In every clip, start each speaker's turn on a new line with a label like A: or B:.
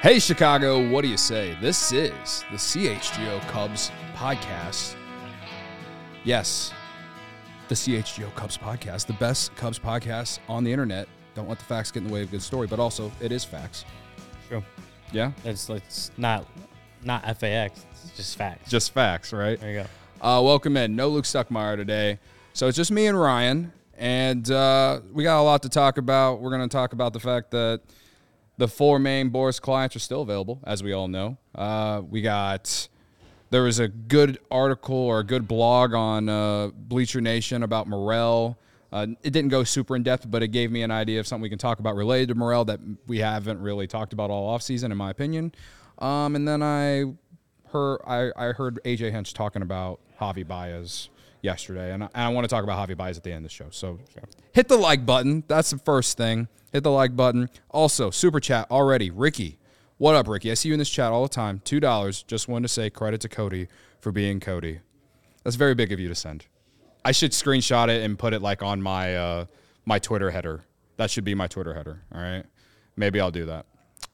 A: Hey, Chicago, what do you say? This is the CHGO Cubs podcast. Yes, the CHGO Cubs podcast, the best Cubs podcast on the internet. Don't let the facts get in the way of a good story, but also it is facts.
B: True.
A: Yeah,
B: It's it's not not FAX. It's just facts.
A: just facts, right?
B: there you go.
A: Uh, welcome in. No Luke Stuckmeyer today. So it's just me and Ryan, and uh, we got a lot to talk about. We're going to talk about the fact that the four main Boras clients are still available, as we all know. Uh, we got there was a good article or a good blog on uh, Bleacher Nation about Morel. Uh, it didn't go super in depth, but it gave me an idea of something we can talk about related to Morel that we haven't really talked about all offseason, in my opinion. Um, and then I heard I, I heard AJ Hinch talking about Javi Baez yesterday, and I, and I want to talk about Javi Baez at the end of the show. So hit the like button. That's the first thing. Hit the like button. Also, super chat already. Ricky, what up, Ricky? I see you in this chat all the time. Two dollars. Just wanted to say credit to Cody for being Cody. That's very big of you to send. I should screenshot it and put it like on my uh, my Twitter header. That should be my Twitter header. All right, maybe I'll do that.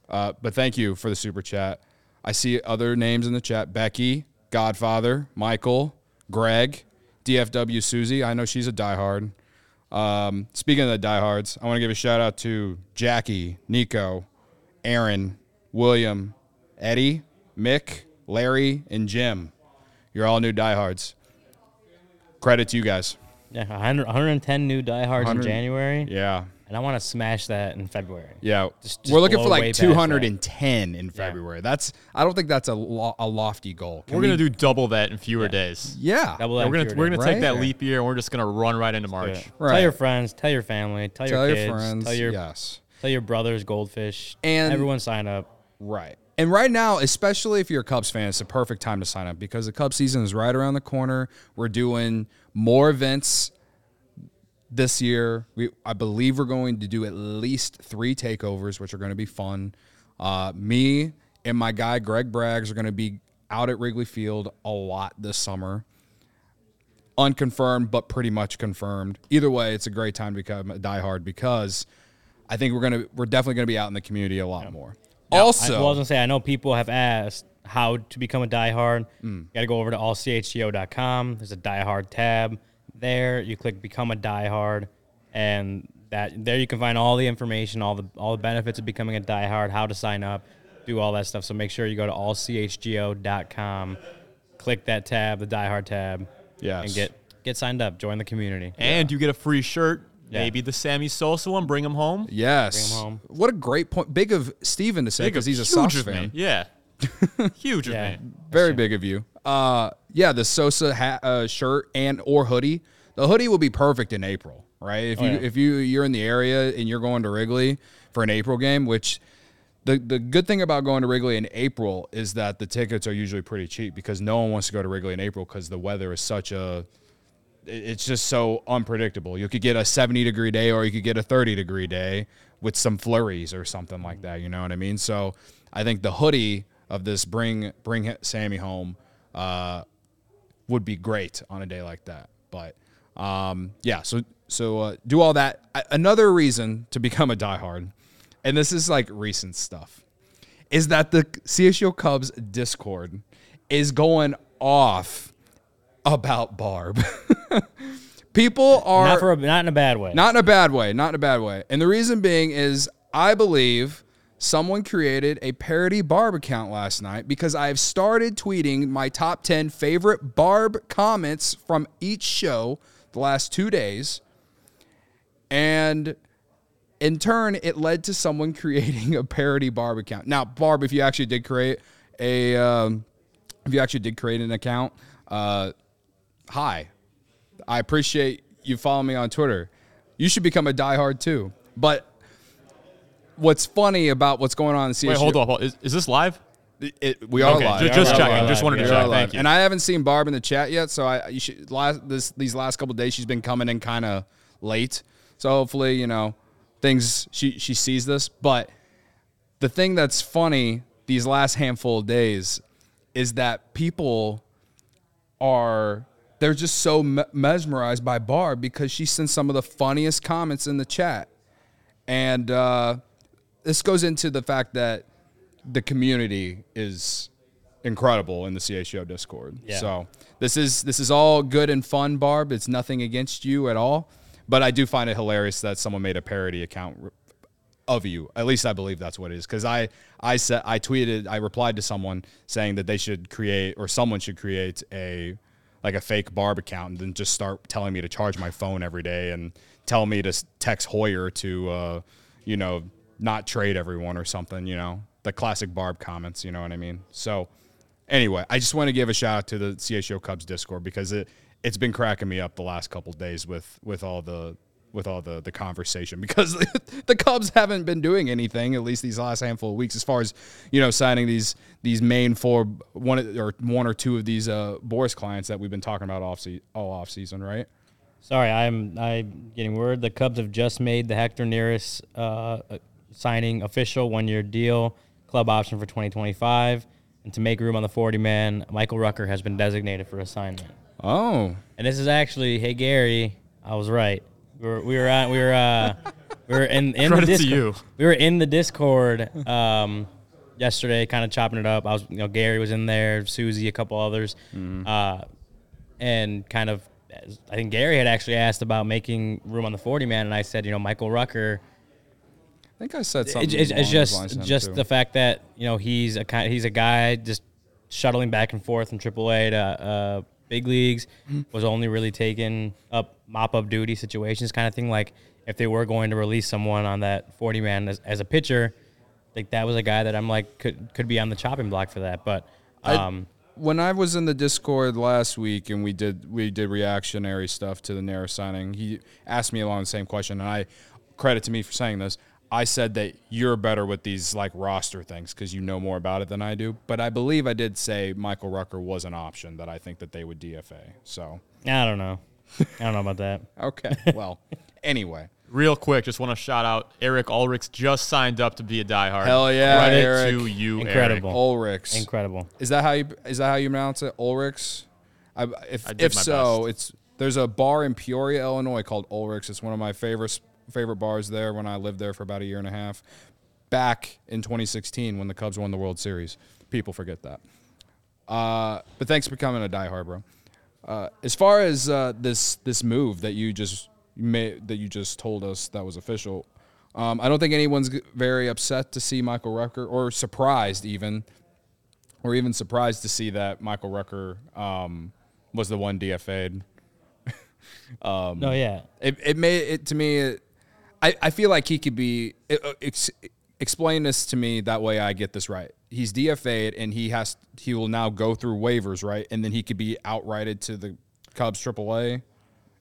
A: Uh, but thank you for the super chat. I see other names in the chat: Becky, Godfather, Michael, Greg, DFW Susie. I know she's a diehard. Um, speaking of the diehards, I want to give a shout out to Jackie, Nico, Aaron, William, Eddie, Mick, Larry, and Jim. You're all new diehards. Credit to you guys.
B: Yeah, 100, 110 new diehards in January,
A: Yeah.
B: And I want to smash that in February.
A: Yeah,
B: Just- just
A: we're looking for like
B: past that.
A: 210 in February. That's I don't think that's a, lo- a lofty goal. Can
C: We're
A: we-
C: gonna do double that in fewer days.
A: yeah.
B: Double
C: Yeah,
B: that
C: we're gonna we're gonna
B: days.
A: Right?
C: take that leap year and we're just gonna run right into March.
B: it.
A: Right.
B: Tell your friends, tell your family, tell,
A: Tell
B: your
A: your friends.
B: tell your
A: yes.
B: tell your brothers, goldfish,
A: And-
B: everyone sign up.
A: Right. And right now, especially if you're a Cubs fan, it's the perfect time to sign up because the Cubs season is right around the corner. We're doing more events this year. We, I believe we're going to do at least three takeovers, which are going to be fun. Uh, me and my guy Greg Braggs are going to be out at Wrigley Field a lot this summer. Unconfirmed, but pretty much confirmed. Either way, it's a great time to become a diehard because I think we're gonna we're definitely gonna be out in the community a lot more.
B: I,
A: Also,
B: well, I was gonna say I know people have asked how to become a diehard.
A: Mm.
B: You got to go over to allchgo.com. There's a diehard tab there. You click become a diehard, and that there you can find all the information, all the all the benefits of becoming a diehard, how to sign up, do all that stuff. So make sure you go to allchgo.com, click that tab, the diehard tab,
A: Yes.
B: and get get signed up. Join the community.
C: And you get a free shirt,
B: Yeah.
C: maybe the Sammy Sosa one. Bring him home.
A: Yes.
B: Bring 'em home.
A: What a great point. Big of Steven to say because he's a
C: huge
A: Sox fan.
C: me. Yeah, huge
B: Yeah.
C: me.
A: Very big of you. Uh, yeah, the Sosa hat, uh, shirt and or hoodie. The hoodie will be perfect in April, right? If you
B: yeah.
A: if you you're in the area and you're going to Wrigley for an April game, which the the good thing about going to Wrigley in April is that the tickets are usually pretty cheap because no one wants to go to Wrigley in April because the weather is such a it's just so unpredictable. You could get a 70 degree day or you could get a 30 degree day with some flurries or something like that. You know what I mean? So I think the hoodie of this bring bring Sammy home uh, would be great on a day like that. But um, yeah, so so uh, do all that. I, another reason to become a diehard, and this is like recent stuff, is that the CSU Cubs Discord is going off about Barb. People are
B: not for a, not in a bad way.
A: Not in a bad way. Not in a bad way. And the reason being is I believe someone created a parody Barb account last night because I have started tweeting my top 10 favorite Barb comments from each show the last two days. And in turn, it led to someone creating a parody Barb account. Now, Barb, if you actually did create a, um, if you actually did create an account, uh, hi, I appreciate you following me on Twitter. You should become a diehard too. But what's funny about what's going on in CSU?
C: Wait, hold on. hold on. Is, is this live?
A: It, we are
C: Okay,
A: live.
C: ju-
A: We are
C: just checking.
A: Are
C: Just
A: live.
C: wanted to check. Thank you.
A: And I haven't seen Barb in the chat yet, so I you should last this these last couple days she's been coming in kind of late. So hopefully you know things she she sees this. But the thing that's funny these last handful of days is that people are they're just so me- mesmerized by Barb because she sends some of the funniest comments in the chat, and uh, this goes into the fact that the community is incredible in the CHGO Discord.
B: Yeah.
A: So this is this is all good and fun, Barb. It's nothing against you at all, but I do find it hilarious that someone made a parody account of you. At least I believe that's what it is. Because I I said I tweeted I replied to someone saying that they should create or someone should create a like a fake Barb account and then just start telling me to charge my phone every day and tell me to text Hoyer to uh, you know not trade everyone or something. You know the classic Barb comments. You know what I mean? So anyway, I just want to give a shout out to the CHGO Cubs Discord because it it's been cracking me up the last couple days with with all the with all the the conversation because the Cubs haven't been doing anything at least these last handful of weeks as far as you know signing these these main four one or one or two of these uh Boras clients that we've been talking about off se- all off season right
B: Sorry, I'm I'm getting word. The Cubs have just made the Hector Neris uh, signing official, one year deal, club option for 2025, and to make room on the 40 man, Michael Rucker has been designated for assignment.
A: oh
B: And this is actually, hey Gary, I was right. We were we were at, we were uh, we were in in
C: Credit
B: the
C: to
B: Discord.
C: you.
B: We were in the Discord um, yesterday, kind of chopping it up. I was you know Gary was in there, Susie, a couple others, uh, and kind of. I think Gary had actually asked about making room on the 40 man, and I said, you know, Michael Rucker.
A: I think I said something
B: it's, it's just just
A: too.
B: the fact that you know he's a kind he's a guy just shuttling back and forth from AAA to uh, big leagues was only really taking up mop up duty situations kind of thing. Like if they were going to release someone on that 40 man as, as a pitcher, like that was a guy that I'm like could could be on the chopping block for that. But um,
A: when I was in the Discord last week and we did we did reactionary stuff to the Neris signing, he asked me along the same question, and I credit to me for saying this. I said that you're better with these like roster things because you know more about it than I do. But I believe I did say Michael Rucker was an option that I think that they would DFA. So
B: I don't know, I don't know about that.
A: okay, well, anyway,
C: Real quick, just want to shout out Eric Ulrichs just signed up to be a diehard.
A: Hell yeah,
C: Credit
A: Eric.
C: to you,
B: Incredible.
C: Eric.
A: Ulrichs.
B: Incredible.
A: Is that how you is that how you pronounce it? Ulrichs? I, if
C: I did
A: if
C: my
A: so,
C: best.
A: it's there's a bar in Peoria, Illinois called Ulrichs. It's one of my favorite favorite bars there when I lived there for about a year and a half. Back in 2016 when the Cubs won the World Series. People forget that. Uh, but thanks for becoming a diehard, bro. Uh, as far as uh, this this move that you just made that you just told us that was official, um, I don't think anyone's very upset to see Michael Rucker or surprised even, or even surprised to see that Michael Rucker um, was the one DFA'd.
B: no, yeah.
A: It, it made it to me. It, I, I feel like he could be. Uh, ex, explain this to me that way I get this right. He's DFA'd and he has he will now go through waivers right, and then he could be outrighted to the Cubs AAA.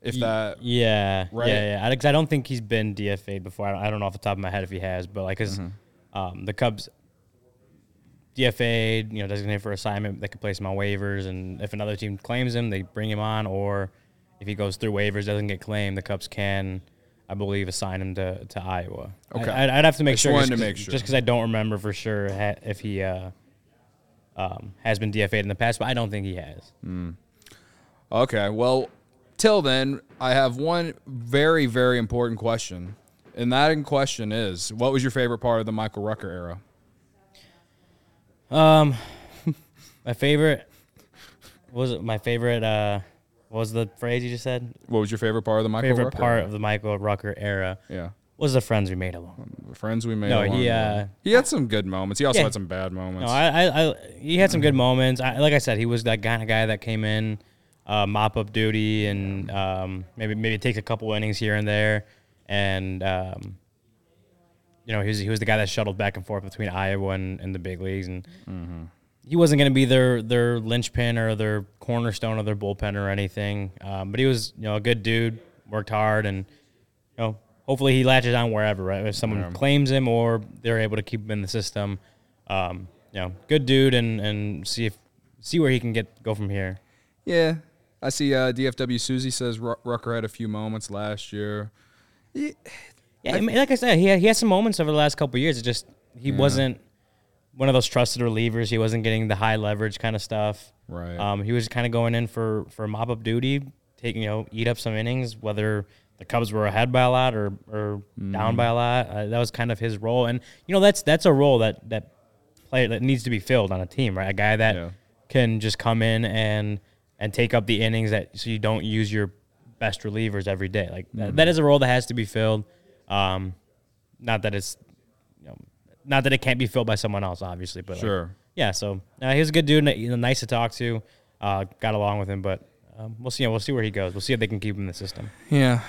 A: If that
B: Yeah,
A: Right?
B: yeah, yeah. I, I don't think he's been DFA'd before. I don't, I don't know off the top of my head if he has, but like, because
A: Mm-hmm.
B: um, the Cubs DFA'd, you know, designated for assignment, they could place him on waivers, and if another team claims him, they bring him on, or if he goes through waivers, doesn't get claimed, the Cubs can, I believe, assign him to, to Iowa.
A: Okay.
B: I, I'd, I'd have to make sure. just
A: to make sure.
B: Just because I don't remember for sure ha- if he uh, um, has been DFA'd in the past, but I don't think he has.
A: Okay, well, till then, I have one very, very important question. And that in question is what was your favorite part of the Michael Rucker era?
B: Um, my favorite was it my favorite uh what was the phrase you just said?
A: What was your favorite part of the Michael
B: Favorite
A: Rucker?
B: part of the Michael Rucker era
A: Yeah.
B: was the friends we made along.
A: The friends we made.
B: No,
A: along
B: he, uh,
A: he had some good moments. He also
B: Yeah.
A: had some bad moments.
B: No, I, I, I he had some good moments. I, like I said, he was that kind of guy that came in, uh, mop up duty, and um, maybe maybe takes a couple innings here and there, and um, you know he was he was the guy that shuttled back and forth between Iowa and, and the big leagues, and he wasn't going to be their their linchpin or their cornerstone of their bullpen or anything. Um, but he was you know a good dude, worked hard, and you know hopefully he latches on wherever right if someone claims him or they're able to keep him in the system. Um, you know, good dude, and and see if see where he can get go from here.
A: yeah. I see uh, DFW Susie says Rucker had a few moments last year.
B: Yeah, I mean, like I said, he had, he had some moments over the last couple of years. It just he wasn't one of those trusted relievers. He wasn't getting the high leverage kind of stuff.
A: Right.
B: Um, he was kind of going in for for mop up duty, taking you know eat up some innings, whether the Cubs were ahead by a lot or or
A: Mm-hmm.
B: down by a lot. Uh, that was kind of his role, and you know that's that's a role that that player that needs to be filled on a team, right? A guy that
A: Yeah.
B: can just come in and and take up the innings that so you don't use your best relievers every day. Like
A: Mm-hmm.
B: that, that is a role that has to be filled. Um, not that it's not that it can't be filled by someone else, obviously, but like, yeah. So uh, he was a good dude, you know, nice to talk to. Uh, got along with him, but um, we'll see. We'll see where he goes. We'll see if they can keep him in the system.
A: Yeah.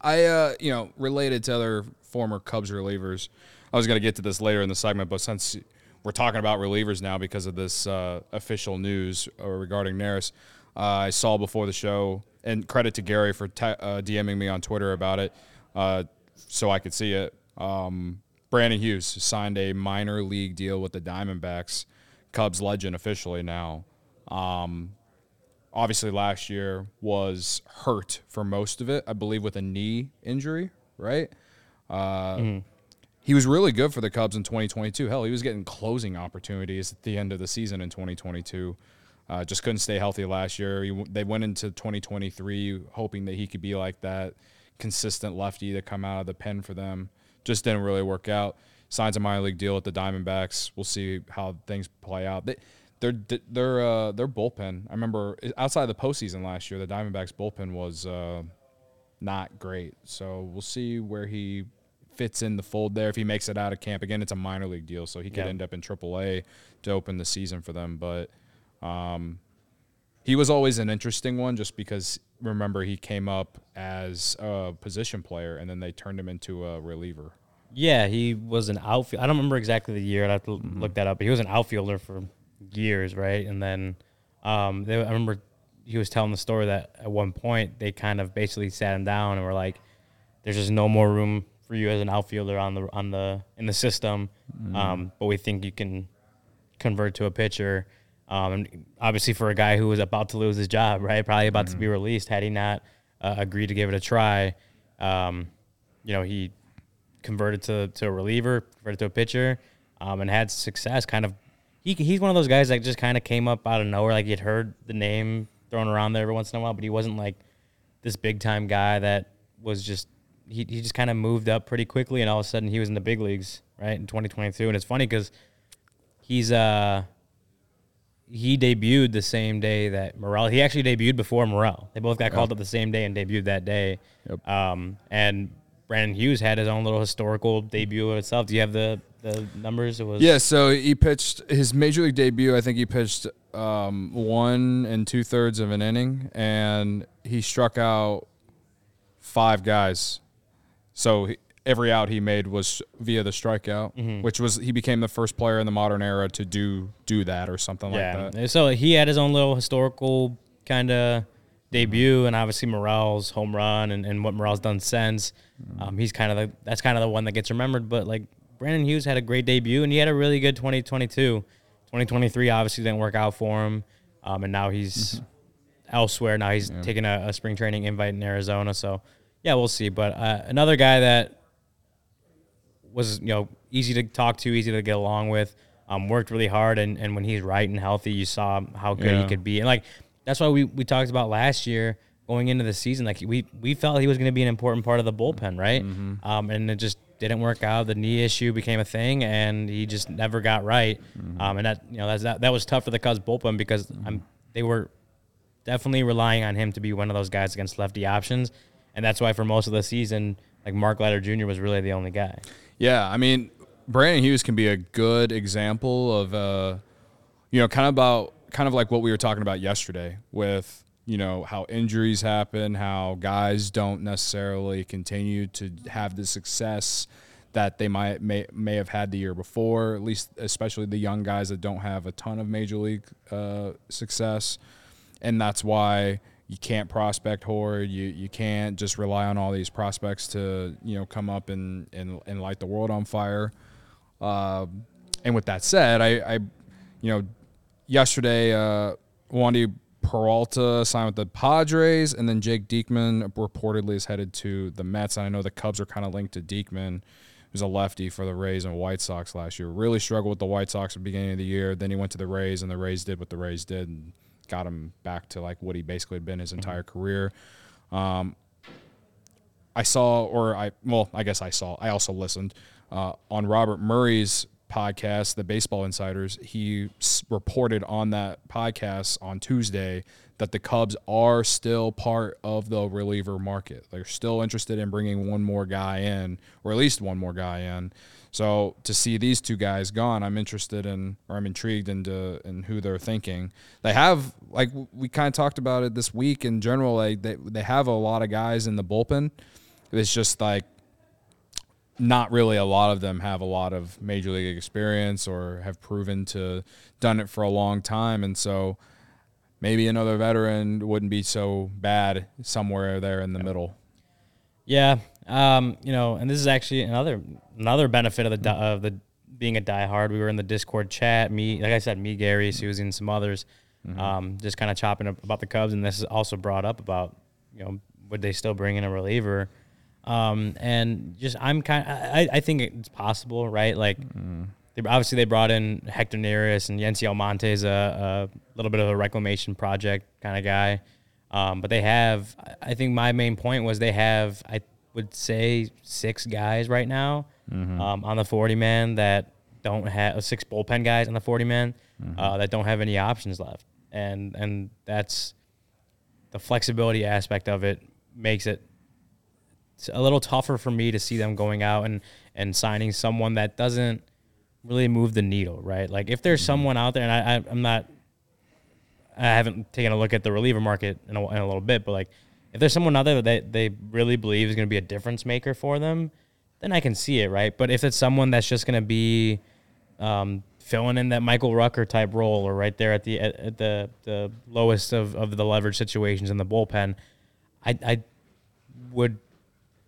A: I, uh, you know, related to other former Cubs relievers, I was going to get to this later in the segment, but since we're talking about relievers now because of this uh, official news uh, regarding Neris, uh, I saw before the show, and credit to Gary for te- uh, DMing me on Twitter about it uh, so I could see it. Um, Brandon Hughes signed a minor league deal with the Diamondbacks, Cubs legend officially now. Um, obviously last year was hurt for most of it, I believe, with a knee injury, right? Uh, He was really good for the Cubs in 2022. Hell, he was getting closing opportunities at the end of the season in 2022. Uh, just couldn't stay healthy last year. He, they went into 2023 hoping that he could be like that consistent lefty to come out of the pen for them. Just didn't really work out. Signs a minor league deal with the Diamondbacks. We'll see how things play out. They, their their uh, their bullpen. I remember outside of the postseason last year, the Diamondbacks bullpen was uh, not great. So we'll see where he fits in the fold there. If he makes it out of camp again, it's a minor league deal, so he could
B: Yeah.
A: end up in AAA to open the season for them. But um, he was always an interesting one, just because remember he came up as a position player, and then they turned him into a reliever.
B: Yeah, he was an outfield. I don't remember exactly the year. I have to look that up. But he was an outfielder for years, right? And then um, they, I remember he was telling the story that at one point they kind of basically sat him down and were like, "There's just no more room for you as an outfielder on the on the in the system, um, but we think you can convert to a pitcher." Um, and obviously, for a guy who was about to lose his job, right, probably about to be released, had he not uh, agreed to give it a try, um, you know, he converted to, to a reliever, converted to a pitcher, um, and had success. Kind of, he he's one of those guys that just kind of came up out of nowhere. Like you'd heard the name thrown around there every once in a while, but he wasn't like this big time guy that was just he he just kind of moved up pretty quickly, and all of a sudden he was in the big leagues, right, in 2022. And it's funny because he's uh he debuted the same day that Morel. He actually debuted before Morel. They both got called up the same day and debuted that day.
A: Yep.
B: Um, and Brandon Hughes had his own little historical debut of itself. Do you have the the numbers? It was
A: Yeah, so he pitched his major league debut. I think he pitched um, one and two thirds of an inning, and he struck out five guys. So he, every out he made was via the strikeout, which was he became the first player in the modern era to do do that or something like
B: Yeah.
A: that.
B: So he had his own little historical kind of debut, and obviously Morel's home run and, and what Morales done since. Um, he's kind of the that's kind of the one that gets remembered. But like Brandon Hughes had a great debut, and he had a really good 2022. 2023 obviously didn't work out for him, um, and now he's elsewhere. Now he's taking a, a spring training invite in Arizona. So yeah, we'll see. But uh, another guy that was you know easy to talk to, easy to get along with. Um, worked really hard, and, and when he's right and healthy, you saw how good
A: Yeah.
B: he could be. And like that's why we, we talked about last year going into the season. Like we we felt he was going to be an important part of the bullpen, right? Um, and it just didn't work out. The knee issue became a thing, and he just never got right. Um, and that you know that's, that that was tough for the Cubs bullpen because I'm they were definitely relying on him to be one of those guys against lefty options, and that's why for most of the season, like Mark Leiter Jr. was really the only guy.
A: Yeah, I mean, Brandon Hughes can be a good example of, uh, you know, kind of about kind of like what we were talking about yesterday with you know how injuries happen, how guys don't necessarily continue to have the success that they might may may have had the year before. At least, especially the young guys that don't have a ton of major league uh, success, and that's why you can't prospect hoard. You you can't just rely on all these prospects to you know come up and and, and light the world on fire. Uh, and with that said, I, I you know yesterday uh, Wandy Peralta signed with the Padres, and then Jake Diekman reportedly is headed to the Mets. And I know the Cubs are kind of linked to Diekman, who's a lefty for the Rays and White Sox last year. Really struggled with the White Sox at the beginning of the year. Then he went to the Rays, and the Rays did what the Rays did and got him back to like what he basically had been his entire career. Um, I saw, or I, well, I guess I saw, I also listened uh, on Robert Murray's podcast, the Baseball Insiders. He s- reported on that podcast on Tuesday that the Cubs are still part of the reliever market. They're still interested in bringing one more guy in, or at least one more guy in. So to see these two guys gone, I'm interested in, or I'm intrigued into in who they're thinking. They have, like we kind of talked about it this week in general. Like they they have a lot of guys in the bullpen. It's just like not really a lot of them have a lot of major league experience or have proven to done it for a long time and so maybe another veteran wouldn't be so bad somewhere there in the middle
B: Yeah, um, you know, and this is actually another another benefit of the di- of the being a diehard. We were in the Discord chat. Me, like I said, me, Gary, Susie, and some others, um, just kind of chopping up about the Cubs. And this is also brought up about you know would they still bring in a reliever? Um, and just I'm kind. I, I think it's possible, right? Like. They, obviously, they brought in Hector Neris and Yency Almonte is a, a little bit of a reclamation project kind of guy. Um, but they have, I- I think my main point was they have, I would say, six guys right now um, on the 40 man that don't have six bullpen guys on the 40 man uh, that don't have any options left. And, and that's the flexibility aspect of it makes it a little tougher for me to see them going out and, and signing someone that doesn't really move the needle, right? Like if there's someone out there, and I, I, I'm not, I haven't taken a look at the reliever market in a, in a little bit, but like if there's someone out there that they, really believe is going to be a difference maker for them, then I can see it, right? But if it's someone that's just going to be um, filling in that Michael Rucker type role, or right there at the at, the the lowest of, of the leverage situations in the bullpen, I, I would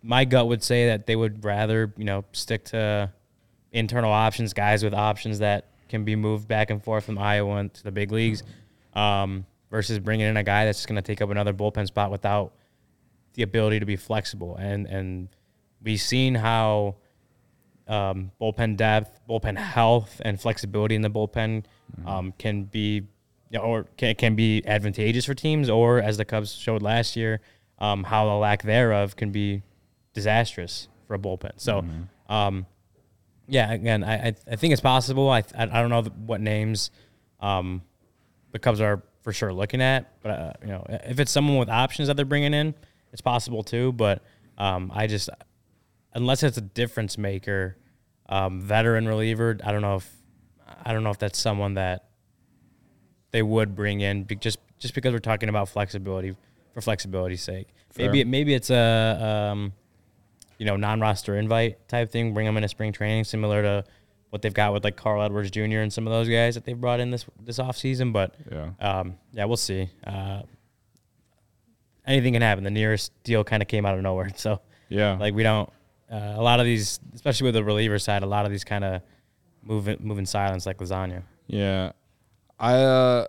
B: my gut would say that they would rather you know stick to internal options, guys with options that can be moved back and forth from Iowa into the big leagues, um, versus bringing in a guy that's just going to take up another bullpen spot without the ability to be flexible. And and we've seen how um, bullpen depth, bullpen health, and flexibility in the bullpen um, can be you know, or can, can be advantageous for teams, or as the Cubs showed last year, um, how the lack thereof can be disastrous for a bullpen. So, um, yeah, again, I, I I think it's possible. I I, I don't know what names um, the Cubs are for sure looking at, but uh, you know, if it's someone with options that they're bringing in, it's possible too. But um, I just unless it's a difference maker, um, veteran reliever, I don't know if I don't know if that's someone that they would bring in just just because we're talking about flexibility for flexibility's sake. Maybe it, maybe it's a um, you know non-roster invite type thing. Bring them in a spring training, similar to what they've got with like Carl Edwards Jr. and some of those guys that they've brought in this this off season. But
A: Yeah.
B: um, yeah, we'll see. Uh, anything can happen. The Neris deal kind of came out of nowhere, so
A: yeah
B: like we don't. Uh, a lot of these, especially with the reliever side, a lot of these kind of move in, move in silence like lasagna.
A: Yeah, I uh,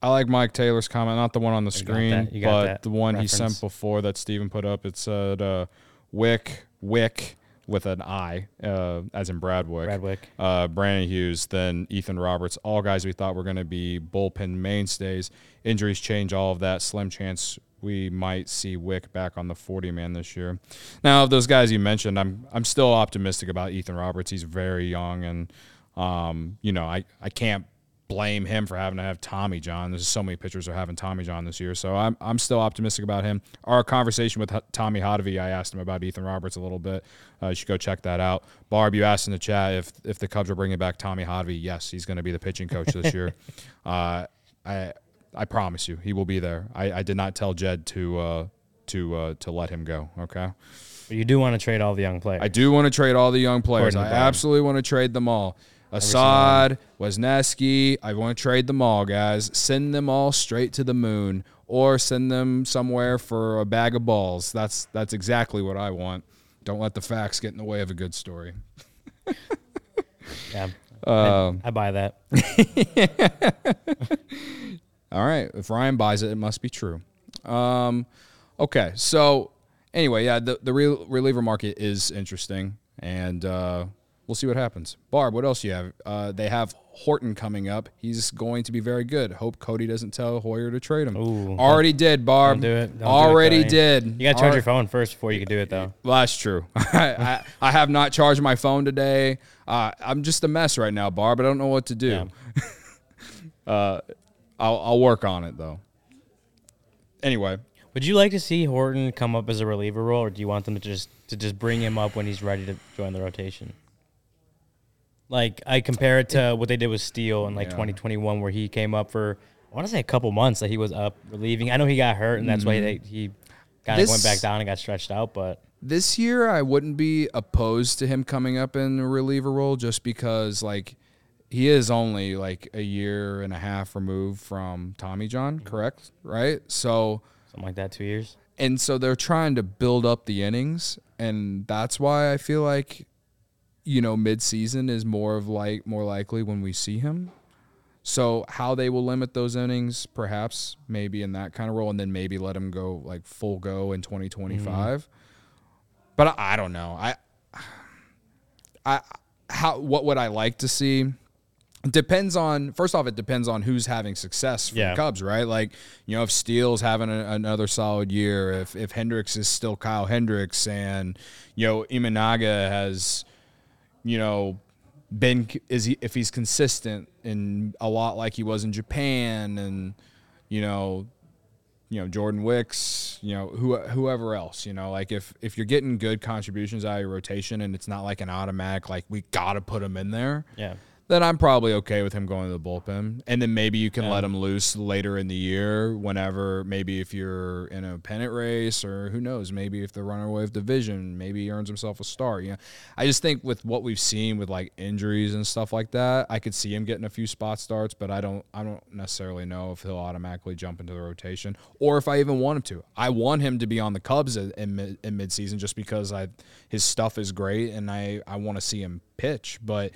A: I like Mike Taylor's comment, not the one on the screen.
B: You got
A: but the one he sent before that Steven put up. It said uh, Wick Wick with an I, uh, as in Brad Wieck.
B: Bradwick.
A: Uh, Brandon Hughes, then Ethan Roberts, all guys we thought were going to be bullpen mainstays. Injuries change all of that. Slim chance we might see Wick back on the 40 man this year. Now, of those guys you mentioned, I'm I'm still optimistic about Ethan Roberts. He's very young, and um, you know, I I can't blame him for having to have Tommy John. There's so many pitchers are having Tommy John this year, so I'm I'm still optimistic about him. Our conversation with H- Tommy Hotovy, I asked him about Ethan Roberts a little bit. Uh, you should go check that out. Barb, you asked in the chat if if the Cubs are bringing back Tommy Hotovy. Yes, he's going to be the pitching coach this year. Uh, I I promise you, he will be there. I, I did not tell Jed to uh, to uh, to let him go. Okay.
B: But you do want to trade all the young players.
A: I do want to trade all the young players. I absolutely want to trade them all. Assad, Wesneski, I want to trade them all, guys. Send them all straight to the moon or send them somewhere for a bag of balls. That's that's exactly what I want. Don't let the facts get in the way of a good story.
B: Yeah.
A: Um,
B: I, I buy that.
A: All right. If Ryan buys it, it must be true. Um, okay. So anyway, yeah, the the real reliever market is interesting, and uh, we'll see what happens. Barb, what else do you have? Uh, they have Horton coming up. He's going to be very good. Hope Cody doesn't tell Hoyer to trade him.
B: Ooh.
A: Already did, Barb.
B: Don't do it. Don't do it,
A: Already did.
B: You got to charge
A: Alri-
B: your phone first before you can do it, though.
A: Well, that's true. I, I, I have not charged my phone today. Uh, I'm just a mess right now, Barb. I don't know what to do. uh, I'll, I'll work on it though. Anyway,
B: Would you like to see Horton come up as a reliever role, or do you want them to just to just bring him up when he's ready to join the rotation? Like I compare it to what they did with Steele in like
A: Yeah.
B: 2021, where he came up for I want to say a couple months that he was up relieving. I know he got hurt, and that's why mm-hmm. they, he kind of
A: This-
B: went back down and got stretched out. But
A: this year I wouldn't be opposed to him coming up in a reliever role just because like he is only like a year and a half removed from Tommy John, mm-hmm. correct? Right? So
B: something like that, two years.
A: and so they're trying to build up the innings and that's why I feel like you know mid-season is more of like more likely when we see him. So how they will limit those innings perhaps maybe in that kind of role and then maybe let him go like full go in 2025. Mm-hmm. But I, I don't know. I I how what would I like to see? Depends on first off, it depends on who's having success for
B: Yeah.
A: the Cubs, right? Like you know, if Steele's having a, another solid year, if if Hendricks is still Kyle Hendricks, and you know Imanaga has, you know, been is he if he's consistent and a lot like he was in Japan, and you know, you know Jordan Wicks, you know who whoever else, you know, like if if you're getting good contributions out of your rotation and it's not like an automatic like we gotta put him in there,
B: Yeah.
A: Then I'm probably okay with him going to the bullpen. And then maybe you can let him loose later in the year, whenever maybe if you're in a pennant race or who knows, maybe if they're running away with division, maybe he earns himself a start. You know, I just think with what we've seen with like injuries and stuff like that, I could see him getting a few spot starts, but I don't I don't necessarily know if he'll automatically jump into the rotation or if I even want him to. I want him to be on the Cubs in, in, in midseason just because I his stuff is great and I I want to see him pitch, but.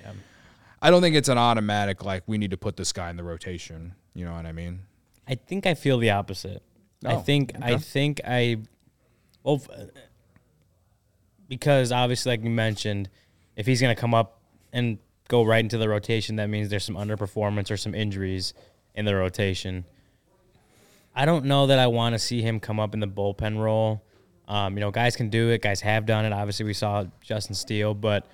A: I don't think it's an automatic like we need to put this guy in the rotation. You know what I mean?
B: I think I feel the opposite. I
A: Oh,
B: think I think I well f- because obviously like you mentioned, if he's going to come up and go right into the rotation, that means there's some underperformance or some injuries in the rotation. I don't know that I want to see him come up in the bullpen role. Um, you know, guys can do it. Guys have done it. Obviously, we saw Justin Steele, but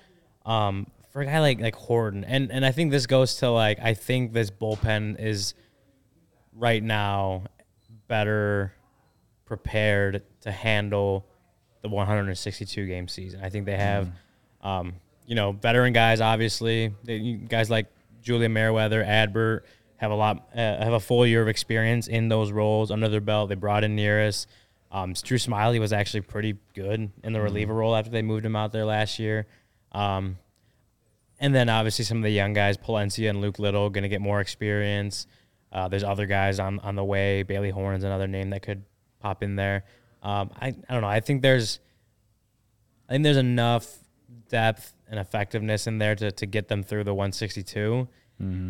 B: um, for a guy like like Horton, and and I think this goes to like I think this bullpen is right now better prepared to handle the 162 game season. I think they have, um, you know, veteran guys. Obviously, they, guys like Julian Merryweather, Adbert have a lot, uh, have a full year of experience in those roles under their belt. They brought in Neris. Um, Drew Smyly was actually pretty good in the reliever role after they moved him out there last year. Um, and then obviously some of the young guys, Palencia and Luke Little, going to get more experience. Uh, there's other guys on, on the way. Bailey Horn's another name that could pop in there. Um, I, I don't know. I think there's I think there's enough depth and effectiveness in there to, to get them through the 162.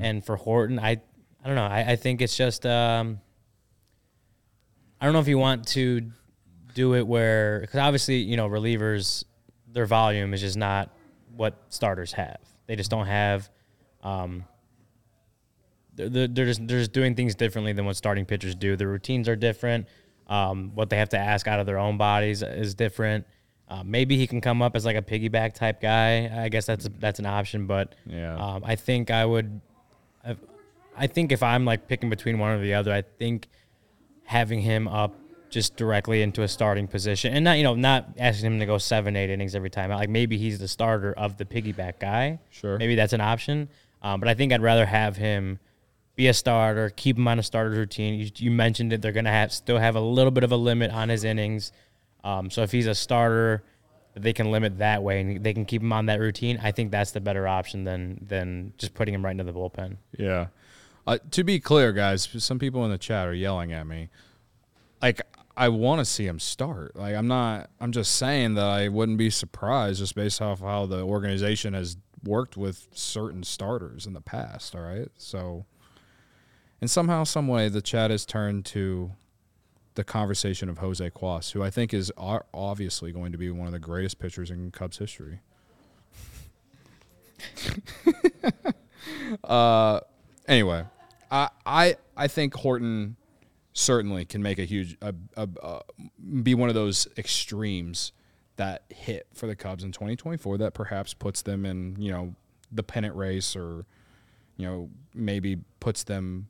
B: And for Horton, I I don't know. I, I think it's just um, I don't know if you want to do it where because obviously you know relievers their volume is just not what starters have. They just don't have. Um, they're, they're just they're just doing things differently than what starting pitchers do. Their routines are different. Um, what they have to ask out of their own bodies is different. Uh, maybe he can come up as like a piggyback type guy. I guess that's a, that's an option, but
A: Yeah.
B: um, I think I would. I think if I'm like picking between one or the other, I think having him up just directly into a starting position and not you know not asking him to go seven eight innings every time. Like maybe he's the starter of the piggyback guy.
A: Sure.
B: Maybe that's an option. Um, but I think I'd rather have him be a starter, keep him on a starter's routine. You, you mentioned it; they're gonna have still have a little bit of a limit on his innings. Um, so if he's a starter, they can limit that way and they can keep him on that routine. I think that's the better option than than just putting him right into the bullpen.
A: Yeah. Uh, to be clear, guys, some people in the chat are yelling at me. Like, I want to see him start. Like, I'm not. I'm just saying that I wouldn't be surprised just based off how the organization has worked with certain starters in the past. All right, so. And somehow, some way, the chat has turned to the conversation of Jose Cuas, who I think is obviously going to be one of the greatest pitchers in Cubs history. uh, anyway, I I I think Horton certainly can make a huge a, a, a, be one of those extremes that hit for the Cubs in 2024 that perhaps puts them in you know the pennant race or you know maybe puts them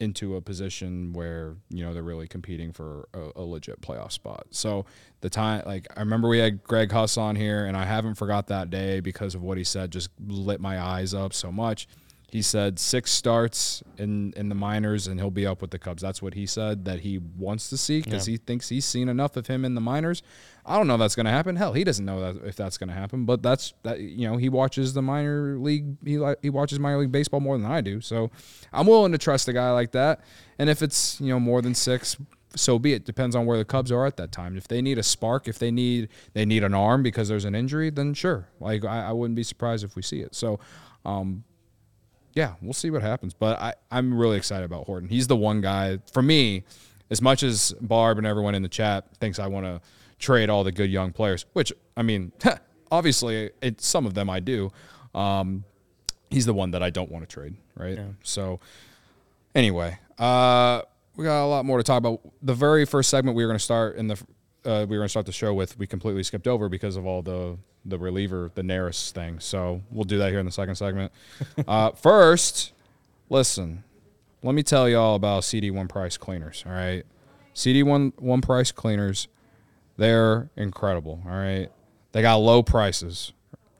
A: into a position where you know they're really competing for a, legit playoff spot. So the time, like I remember we had Greg Huss on here, and I haven't forgot that day because of what he said. Just lit my eyes up so much. He said six starts in in the minors, and he'll be up with the Cubs. That's what he said that he wants to see because yeah. he thinks he's seen enough of him in the minors. I don't know if that's going to happen. Hell, he doesn't know that if that's going to happen. But that's that. You know, he watches the minor league. He he watches minor league baseball more than I do. So I'm willing to trust a guy like that. And if it's you know more than six, so be it. Depends on where the Cubs are at that time. If they need a spark, if they need they need an arm because there's an injury, then sure. Like I, I wouldn't be surprised if we see it. So. Um, yeah, we'll see what happens. But I, I'm really excited about Horton. He's the one guy for me. As much as Barb and everyone in the chat thinks I want to trade all the good young players, which I mean, obviously, it, some of them I do. Um, he's the one that I don't want to trade, right? Yeah. So, anyway, uh, we got a lot more to talk about. The very first segment we were going to start in the uh, we were going to start the show with, we completely skipped over because of all the the reliever, the Neris thing. So we'll do that here in the second segment. uh, first, listen, let me tell you all about CD One Price Cleaners. All right, CD One One Price Cleaners, they're incredible. All right, they got low prices.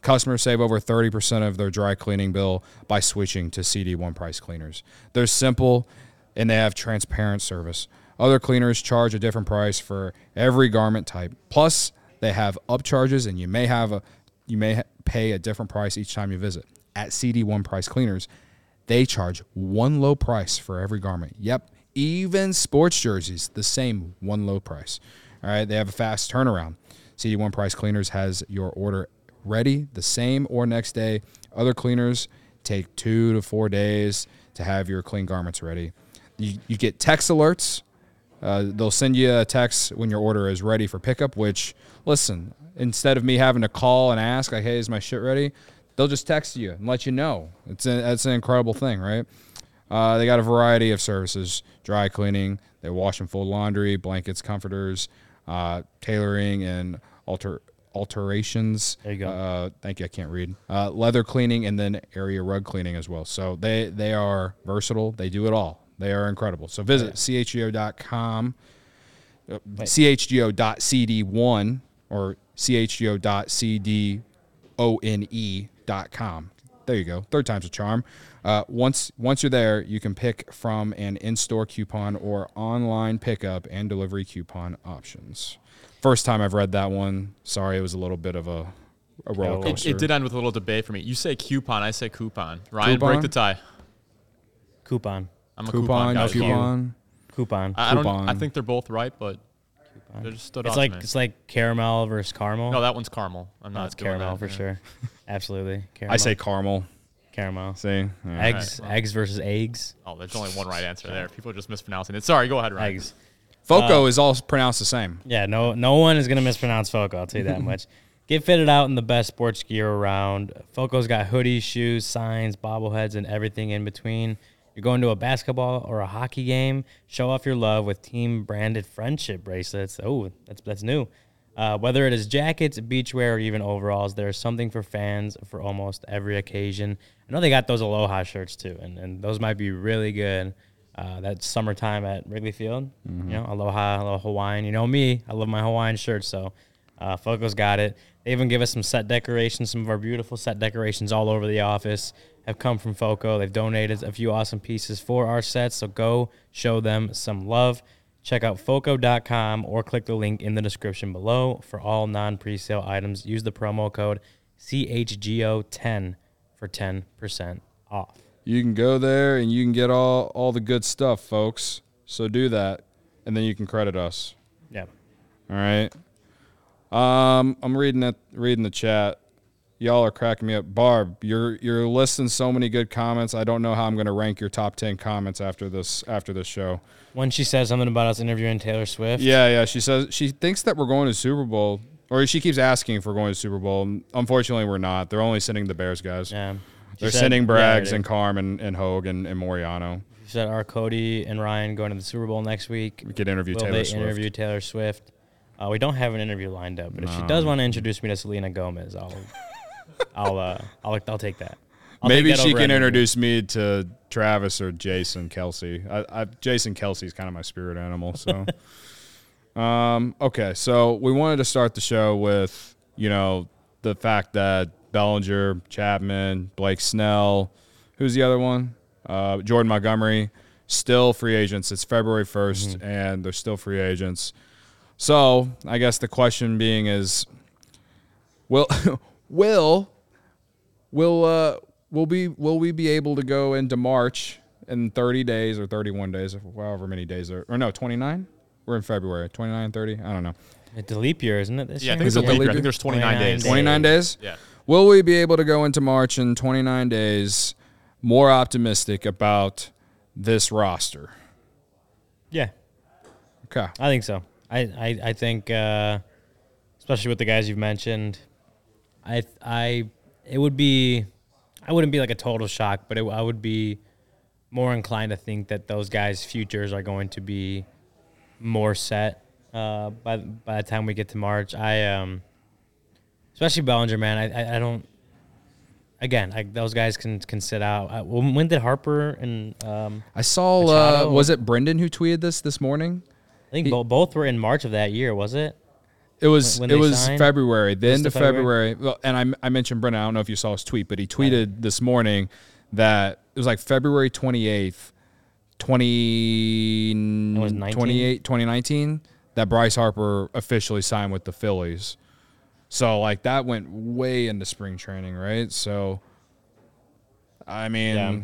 A: Customers save over 30% of their dry cleaning bill by switching to CD One Price Cleaners. They're simple and they have transparent service. Other cleaners charge a different price for every garment type. Plus, they have upcharges, and you may have a you may pay a different price each time you visit. At CD1 Price Cleaners, they charge one low price for every garment. Yep, even sports jerseys, the same one low price. All right, they have a fast turnaround. CD1 Price Cleaners has your order ready the same or next day. Other cleaners take two to four days to have your clean garments ready. You, you get text alerts uh, they'll send you a text when your order is ready for pickup. Which, listen, instead of me having to call and ask, like, "Hey, is my shit ready?" They'll just text you and let you know. It's a, that's an incredible thing, right? Uh, they got a variety of services: dry cleaning, they wash and fold laundry, blankets, comforters, uh, tailoring, and alter alterations.
B: There you go.
A: Uh, thank you. I can't read. Uh, leather cleaning and then area rug cleaning as well. So they they are versatile. They do it all. They are incredible. So visit chgo.com, uh, chgo.cd1 or chgo.cdone.com. There you go. Third time's a charm. Uh, once once you're there, you can pick from an in-store coupon or online pickup and delivery coupon options. First time I've read that one. Sorry, it was a little bit of a, a roller coaster.
C: It, it did end with a little debate for me. You say coupon, I say coupon. Ryan, coupon? break the tie.
B: Coupon.
C: I'm a
A: coupon,
C: coupon guy.
A: coupon.
B: Coupon.
C: I, I don't.
A: Coupon.
C: I think they're both right, but they just stood
B: It's
C: out to
B: like
C: me.
B: it's like caramel versus caramel.
C: no, that one's caramel. I'm
B: No,
C: not
B: it's
C: doing
B: caramel
C: that,
B: for
C: yeah.
B: sure. Absolutely. Caramel.
A: I say caramel.
B: caramel.
A: See, Yeah.
B: Eggs,
C: well.
B: eggs versus eggs.
C: Oh, there's only one right answer there. People are just mispronouncing it. Sorry, go ahead, Ryan.
B: Eggs.
A: Foco uh, is all pronounced the same.
B: Yeah, no, no one is gonna mispronounce Foco. I'll tell you that much. Get fitted out in the best sports gear around. Foco's got hoodies, shoes, signs, bobbleheads, and everything in between. You're going to a basketball or a hockey game. Show off your love with team branded friendship bracelets. Oh, that's that's new. Uh, whether it is jackets, beachwear, or even overalls, there's something for fans for almost every occasion. I know they got those Aloha shirts too, and, and those might be really good. Uh, that summertime at Wrigley Field, you know, Aloha, a little Hawaiian. You know me, I love my Hawaiian shirts, so uh, Foco's got it. They even give us some set decorations. Some of our beautiful set decorations all over the office have come from Foco. They've donated a few awesome pieces for our sets, so go show them some love. Check out foco.com or click the link in the description below for all non presale items. Use the promo code CHGO10 for 10% off.
A: You can go there and you can get all all the good stuff, folks. So do that, and then you can credit us.
B: Yeah.
A: All right. Um, I'm reading it, reading the chat. Y'all are cracking me up. Barb, you're you're listing so many good comments. I don't know how I'm going to rank your top ten comments after this after this show.
B: When she says something about us interviewing Taylor Swift.
A: Yeah, yeah. She says she thinks that we're going to Super Bowl, or she keeps asking if we're going to Super Bowl. Unfortunately, we're not. They're only sending the Bears guys.
B: Yeah.
A: They're
B: said-
A: sending
B: yeah,
A: Braggs
B: they-
A: and Carm and, and Hoge and, and Moriano.
B: She said our Cody and Ryan going to the Super Bowl next week.
A: We could interview
B: Will
A: Taylor
B: they
A: Swift.
B: interview Taylor Swift? Uh, we don't have an interview lined up, but if she does want to introduce me to Selena Gomez, I'll, I'll, uh, I'll, I'll take that. I'll take
A: Maybe
B: that
A: she can
B: any-
A: introduce me to Travis or Jason Kelce. I, I, Jason Kelce's kind of my spirit animal. So, um, okay, so we wanted to start the show with you know the fact that Bellinger, Chapman, Blake Snell, who's the other one? Uh, Jordan Montgomery, still free agents. It's February 1st, and they're still free agents. So I guess the question being is, will will will uh will be will we be able to go into March in 30 days or 31 days, however many days are, or no 29? We're in February, 29, 30. I don't know.
B: It's a leap year, isn't it? This
C: Yeah, I think it's a leap year. I think there's 29
B: 29
C: days.
B: days.
A: 29 days.
C: Yeah.
A: Will we be able to go into March in 29 days more optimistic about this roster?
B: Yeah,
A: Okay.
B: I think so. I, I, I think, uh, especially with the guys you've mentioned, I, I, it would be, I wouldn't be like a total shock, but it, I would be more inclined to think that those guys' futures are going to be more set uh, by by the time we get to March. I, um, especially Bellinger, man. I, I, I don't. Again, I, those guys can can sit out. Uh, when did Harper and um,
A: I saw uh, was it Brendan who tweeted this this morning?
B: I think bo- both were in March of that year, was it?
A: It was
B: When- when
A: it was
B: signed?
A: February, the end of
B: February?
A: February. Well, and I, I mentioned Brendan. I don't know if you saw his tweet, but he tweeted this morning that it was like February 28th, 20,
B: was 19?
A: 28, 2019, that Bryce Harper officially signed with the Phillies. So like that went way into spring training, right? So I mean,
B: Yeah.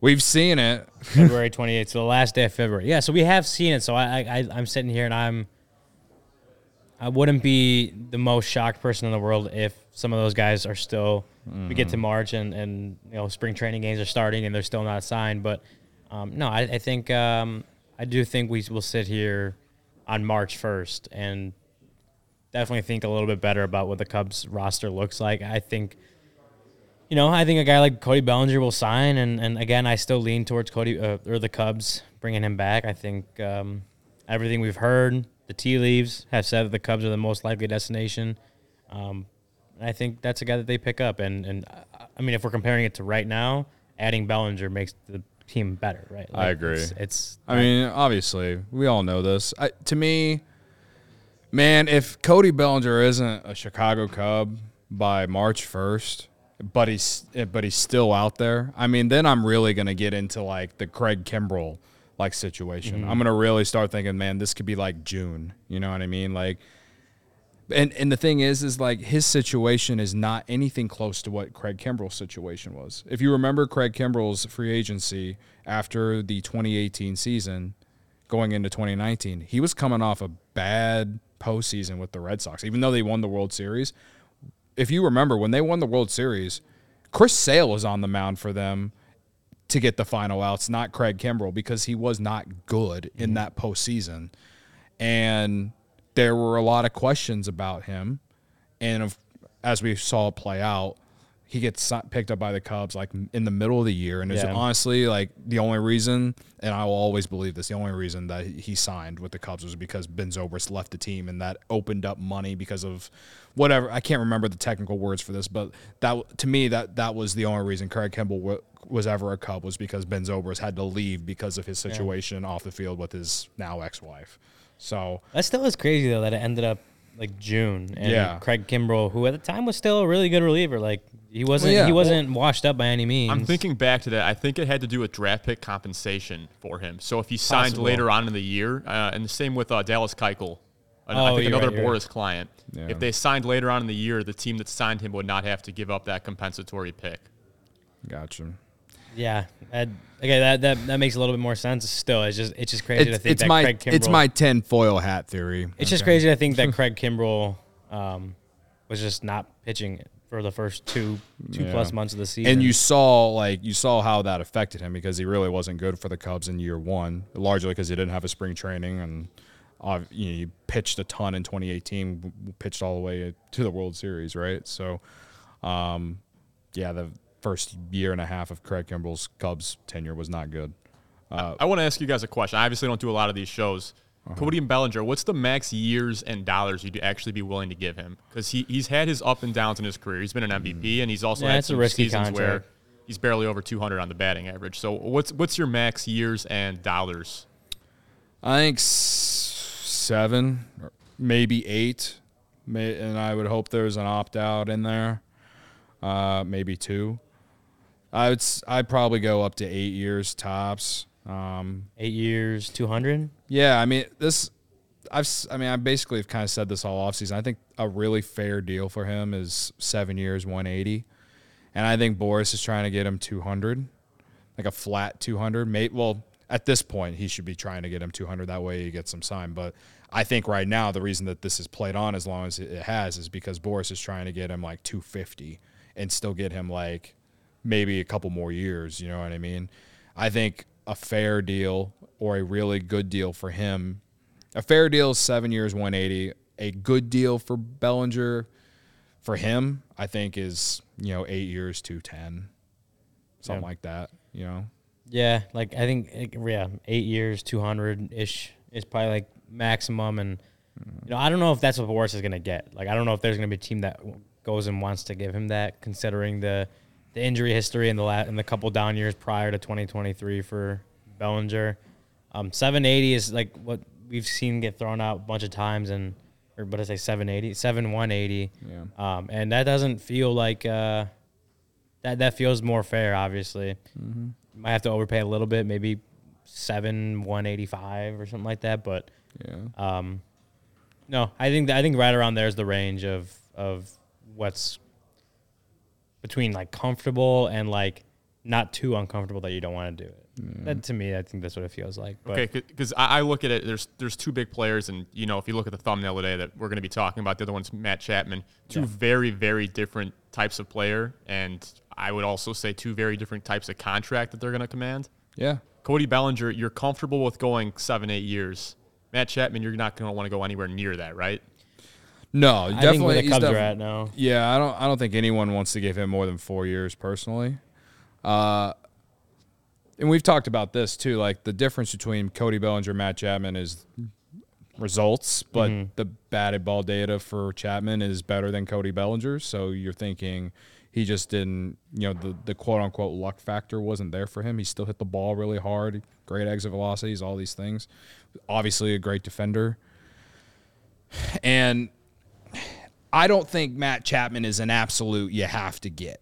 A: we've seen it.
B: February 28th, so the last day of February. Yeah, so we have seen it. So I, I, I'm sitting here and I'm, I wouldn't be the most shocked person in the world if some of those guys are still. We get to March and and you know spring training games are starting and they're still not signed. But um, no, I, I think um, I do think we will sit here on March 1st and definitely think a little bit better about what the Cubs roster looks like. I think you know, I think a guy like Cody Bellinger will sign, and, and again, I still lean towards Cody uh, or the Cubs bringing him back. I think um, everything we've heard, the tea leaves have said that the Cubs are the most likely destination. Um, and I think that's a guy that they pick up, and and I mean, if we're comparing it to right now, adding Bellinger makes the team better, right?
A: I agree.
B: It's, it's
A: I mean, obviously, we all know this. I, to me, man, if Cody Bellinger isn't a Chicago Cub by March first, but he's but he's still out there, I mean, then I'm really gonna get into like the Craig Kimbrel like situation. Mm-hmm. I'm gonna really start thinking, man, this could be like June. You know what I mean? Like, and and the thing is, is like his situation is not anything close to what Craig Kimbrel's situation was. If you remember Craig Kimbrel's free agency after the 2018 season, going into 2019, he was coming off a bad postseason with the Red Sox, even though they won the World Series. If you remember when they won the World Series, Chris Sale was on the mound for them to get the final outs, not Craig Kimbrel, because he was not good in mm-hmm. that postseason. And there were a lot of questions about him. And of, as we saw it play out, he gets picked up by the Cubs like in the middle of the year, and it's
B: Yeah.
A: honestly like the only reason, and I will always believe this, the only reason that he signed with the Cubs was because Ben Zobrist left the team, and that opened up money because of whatever I can't remember the technical words for this, but that to me that that was the only reason Craig Kimbrel w- was ever a Cub was because Ben Zobrist had to leave because of his situation off the field with his now ex-wife. So
B: That still is crazy though that it ended up like June and
A: Yeah.
B: Craig Kimbrel, who at the time was still a really good reliever, like he wasn't
A: yeah.
B: he wasn't washed up by any means.
C: I'm thinking back to that. I think it had to do with draft pick compensation for him. So if he signed
B: Possible.
C: later on in the year, uh, and the same with uh, Dallas Keuchel, an-
B: Oh,
C: I think another
B: right, you're
C: Boras client.
A: Yeah.
C: If they signed later on in the year, the team that signed him would not have to give up that compensatory pick.
A: gotcha.
B: Yeah. That, okay, that, that that makes a little bit more sense. Still, it's just it's just crazy to
A: It's,
B: think
A: it's
B: that
A: my
B: Craig Kimbrel.
A: it's my tin foil hat theory.
B: It's just crazy to think that Craig Kimbrel um, was just not pitching for the first two two
A: Yeah.
B: plus months of the season.
A: And you saw like you saw how that affected him because he really wasn't good for the Cubs in year one, largely because he didn't have a spring training and uh, you know, he pitched a ton in 2018, pitched all the way to the World Series, right? So, um, yeah, the first year and a half of Craig Kimbrel's Cubs tenure was not good.
C: I want to ask you guys a question. I obviously don't do a lot of these shows.
A: Uh-huh.
C: Cody and Bellinger, what's the max years and dollars you'd actually be willing to give him? Because he, he's had his up and downs in his career. He's been an MVP, and he's also
B: Yeah,
C: had
B: it's a
C: some
B: risky
C: seasons where he's barely over 200 on the batting average. So what's what's your max years and dollars?
A: I think s- seven, or maybe eight, may, and I would hope there's an opt out in there. Uh, maybe two. I would s- I'd probably go up to eight years tops. Um,
B: eight years, two hundred.
A: yeah, I mean this. I've I mean I basically have kind of said this all offseason. I think a really fair deal for him is seven years, one eighty, and I think Boras is trying to get him two hundred, like a flat two hundred. Mate, well at this point he should be trying to get him two hundred. That way he gets some sign. But I think right now the reason that this has played on as long as it has is because Boras is trying to get him like two fifty and still get him like maybe a couple more years. You know what I mean? I think a fair deal or a really good deal for him. A fair deal is seven years, 180. A good deal for Bellinger, for him, I think is you know eight years, 210, something
B: Yeah.
A: like that. You know,
B: Yeah, like I think yeah, eight years, two hundred ish is probably like maximum, and you know I don't know if that's what Boras is gonna get. Like I don't know if there's gonna be a team that goes and wants to give him that, considering the the injury history in the la- in the couple down years prior to 2023 for Bellinger. Um, 780 is like what we've seen get thrown out a bunch of times, and or what did I say 780, 7 180.
A: Yeah.
B: Um, and that doesn't feel like uh, that that feels more fair. Obviously, you might have to overpay a little bit, maybe seven one eighty five or something like that. But
A: yeah,
B: um, no, I think I think right around there is the range of of what's between like comfortable and like not too uncomfortable that you don't want to do it. Mm. That to me, I think that's what it feels like. But
C: Okay, because I, I look at it. There's there's two big players, and you know if you look at the thumbnail today that we're going to be talking about, the other one's Matt Chapman. Two
B: Yeah.
C: very very different types of player, and I would also say two very different types of contract that they're going to command.
A: yeah.
C: Cody Bellinger, you're comfortable with going seven eight years. Matt Chapman, you're not going to want to go anywhere near that, right?
A: No,
B: I
A: definitely.
B: where the
A: he's
B: Cubs
A: def-
B: are at now.
A: Yeah, I don't. I don't think anyone wants to give him more than four years personally. Uh, and we've talked about this too. Like the difference between Cody Bellinger, and Matt Chapman is results, but
B: Mm-hmm.
A: the batted ball data for Chapman is better than Cody Bellinger. So you're thinking he just didn't. You know, the the quote unquote luck factor wasn't there for him. He still hit the ball really hard, great exit velocities, all these things. Obviously, a great defender. And I don't think Matt Chapman is an absolute you have to get.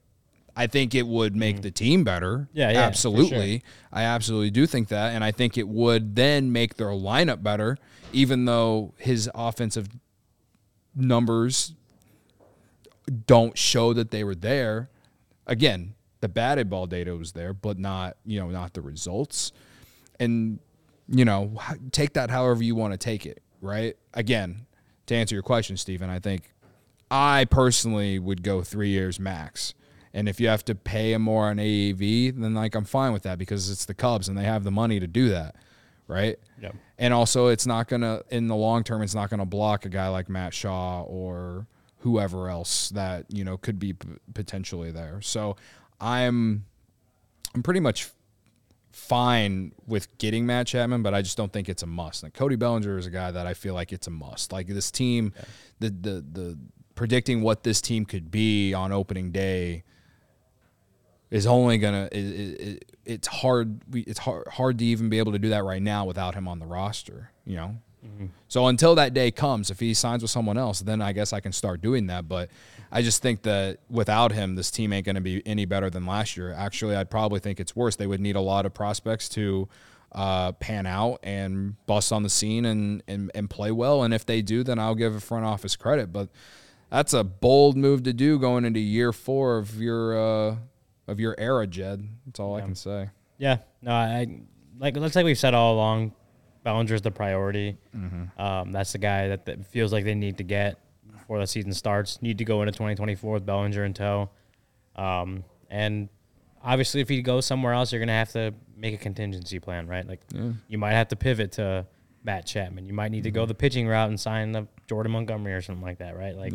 A: I think it would make mm-hmm. the team better.
B: Yeah, yeah,
A: absolutely. I absolutely do think that, and I think it would then make their lineup better, even though his offensive numbers don't show that they were there. Again, the batted ball data was there, but not you know not the results. And you know, take that however you want to take it. Right? Again, to answer your question, Stephen, I think I personally would go three years max. And if you have to pay him more on AAV, then like I'm fine with that because it's the Cubs and they have the money to do that, right?
B: Yep.
A: And also, it's not gonna in the long term, it's not gonna block a guy like Matt Shaw or whoever else that you know could be p- potentially there. So I'm I'm pretty much fine with getting Matt Chapman, but I just don't think it's a must. Like Cody Bellinger is a guy that I feel like it's a must. Like this team, the the the predicting what this team could be on opening day is only gonna. It, it, it's hard. It's hard hard to even be able to do that right now without him on the roster. You know. So until that day comes, if he signs with someone else, then I guess I can start doing that. But I just think that without him, this team ain't going to be any better than last year. Actually, I'd probably think it's worse. They would need a lot of prospects to uh, pan out and bust on the scene and, and and play well. And if they do, then I'll give a front office credit. But that's a bold move to do going into year four of your uh, of your era, Jed. That's all I can say.
B: Yeah, no, I like it looks like we've said all along. Bellinger's the priority.
A: Mm-hmm.
B: Um, that's the guy that, that feels like they need to get before the season starts. Need to go into 2024 with Bellinger in tow. Um, and obviously, if he goes somewhere else, you're gonna have to make a contingency plan, right? Like you might have to pivot to Matt Chapman. You might need to
A: Mm-hmm.
B: go the pitching route and sign the Jordan Montgomery or something like that, right? Like,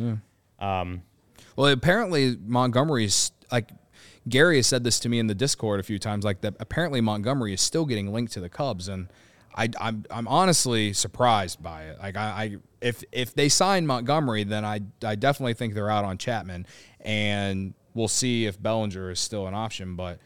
B: um,
A: Well, apparently Montgomery's like Gary has said this to me in the Discord a few times. Like that, apparently Montgomery is still getting linked to the Cubs, and I, I'm I'm honestly surprised by it. Like I, I if if they sign Montgomery, then I I definitely think they're out on Chapman, and we'll see if Bellinger is still an option. But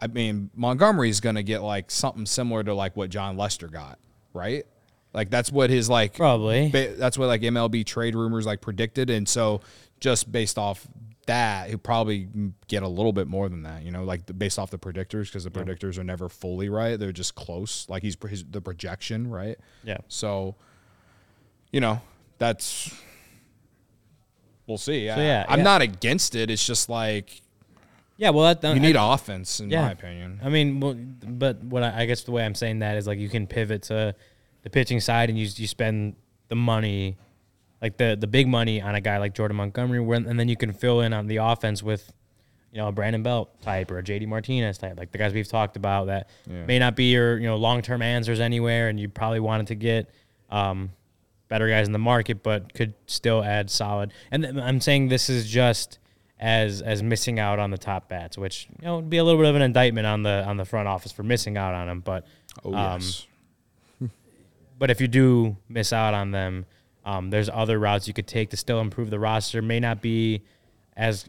A: I mean Montgomery is going to get like something similar to like what Jon Lester got, right? Like that's what his like
B: Probably.
A: that's what like MLB trade rumors like predicted, and so just based off that, he'll probably get a little bit more than that. You know, like the, based off the predictors, because the predictors are never fully right; they're just close. Like he's his, the projection, right?
B: yeah.
A: So, you know, that's we'll see.
B: So,
A: I,
B: yeah,
A: I'm
B: yeah.
A: not against it. It's just like
B: Yeah, well, that,
A: you need offense, in
B: yeah.
A: my opinion.
B: I mean, well, but what I, I guess the way I'm saying that is like you can pivot to the pitching side and you you spend the money, like the the big money on a guy like Jordan Montgomery, and then you can fill in on the offense with, you know, a Brandon Belt type or a JD Martinez type, like the guys we've talked about that
A: Yeah.
B: may not be your you know long term answers anywhere, and you probably wanted to get. Um, better guys in the market, but could still add solid. And th- I'm saying this is just as as missing out on the top bats, which you know would be a little bit of an indictment on the on the front office for missing out on them. But
A: Oh
B: um,
A: yes,
B: but if you do miss out on them, um, there's other routes you could take to still improve the roster. May not be as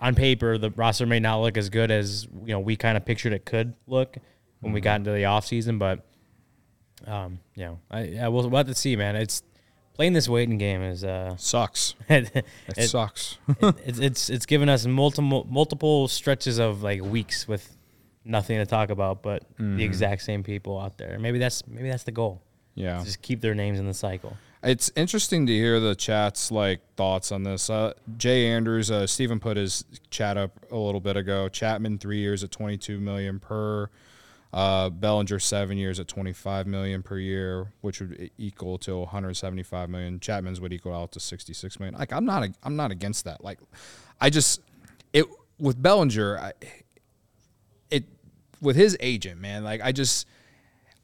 B: on paper the roster may not look as good as you know we kind of pictured it could look when we got into the offseason, but um, you know, I, I will we'll have to see, man. It's playing this waiting game is uh,
A: sucks.
B: it,
A: It, sucks.
B: it's it's it's given us multiple multiple stretches of like weeks with nothing to talk about, but the exact same people out there. Maybe that's maybe that's the goal.
A: yeah.
B: Just keep their names in the cycle.
A: It's interesting to hear the chat's like thoughts on this. Uh, Jay Andrews, uh, Stephen put his chat up a little bit ago. Chapman three years at twenty two million per. Uh, Bellinger seven years at twenty five million per year, which would equal to one hundred seventy five million. Chapman's would equal out to sixty six million. Like I'm not, I'm not against that. Like, I just it with Bellinger, I, it with his agent, man. Like I just.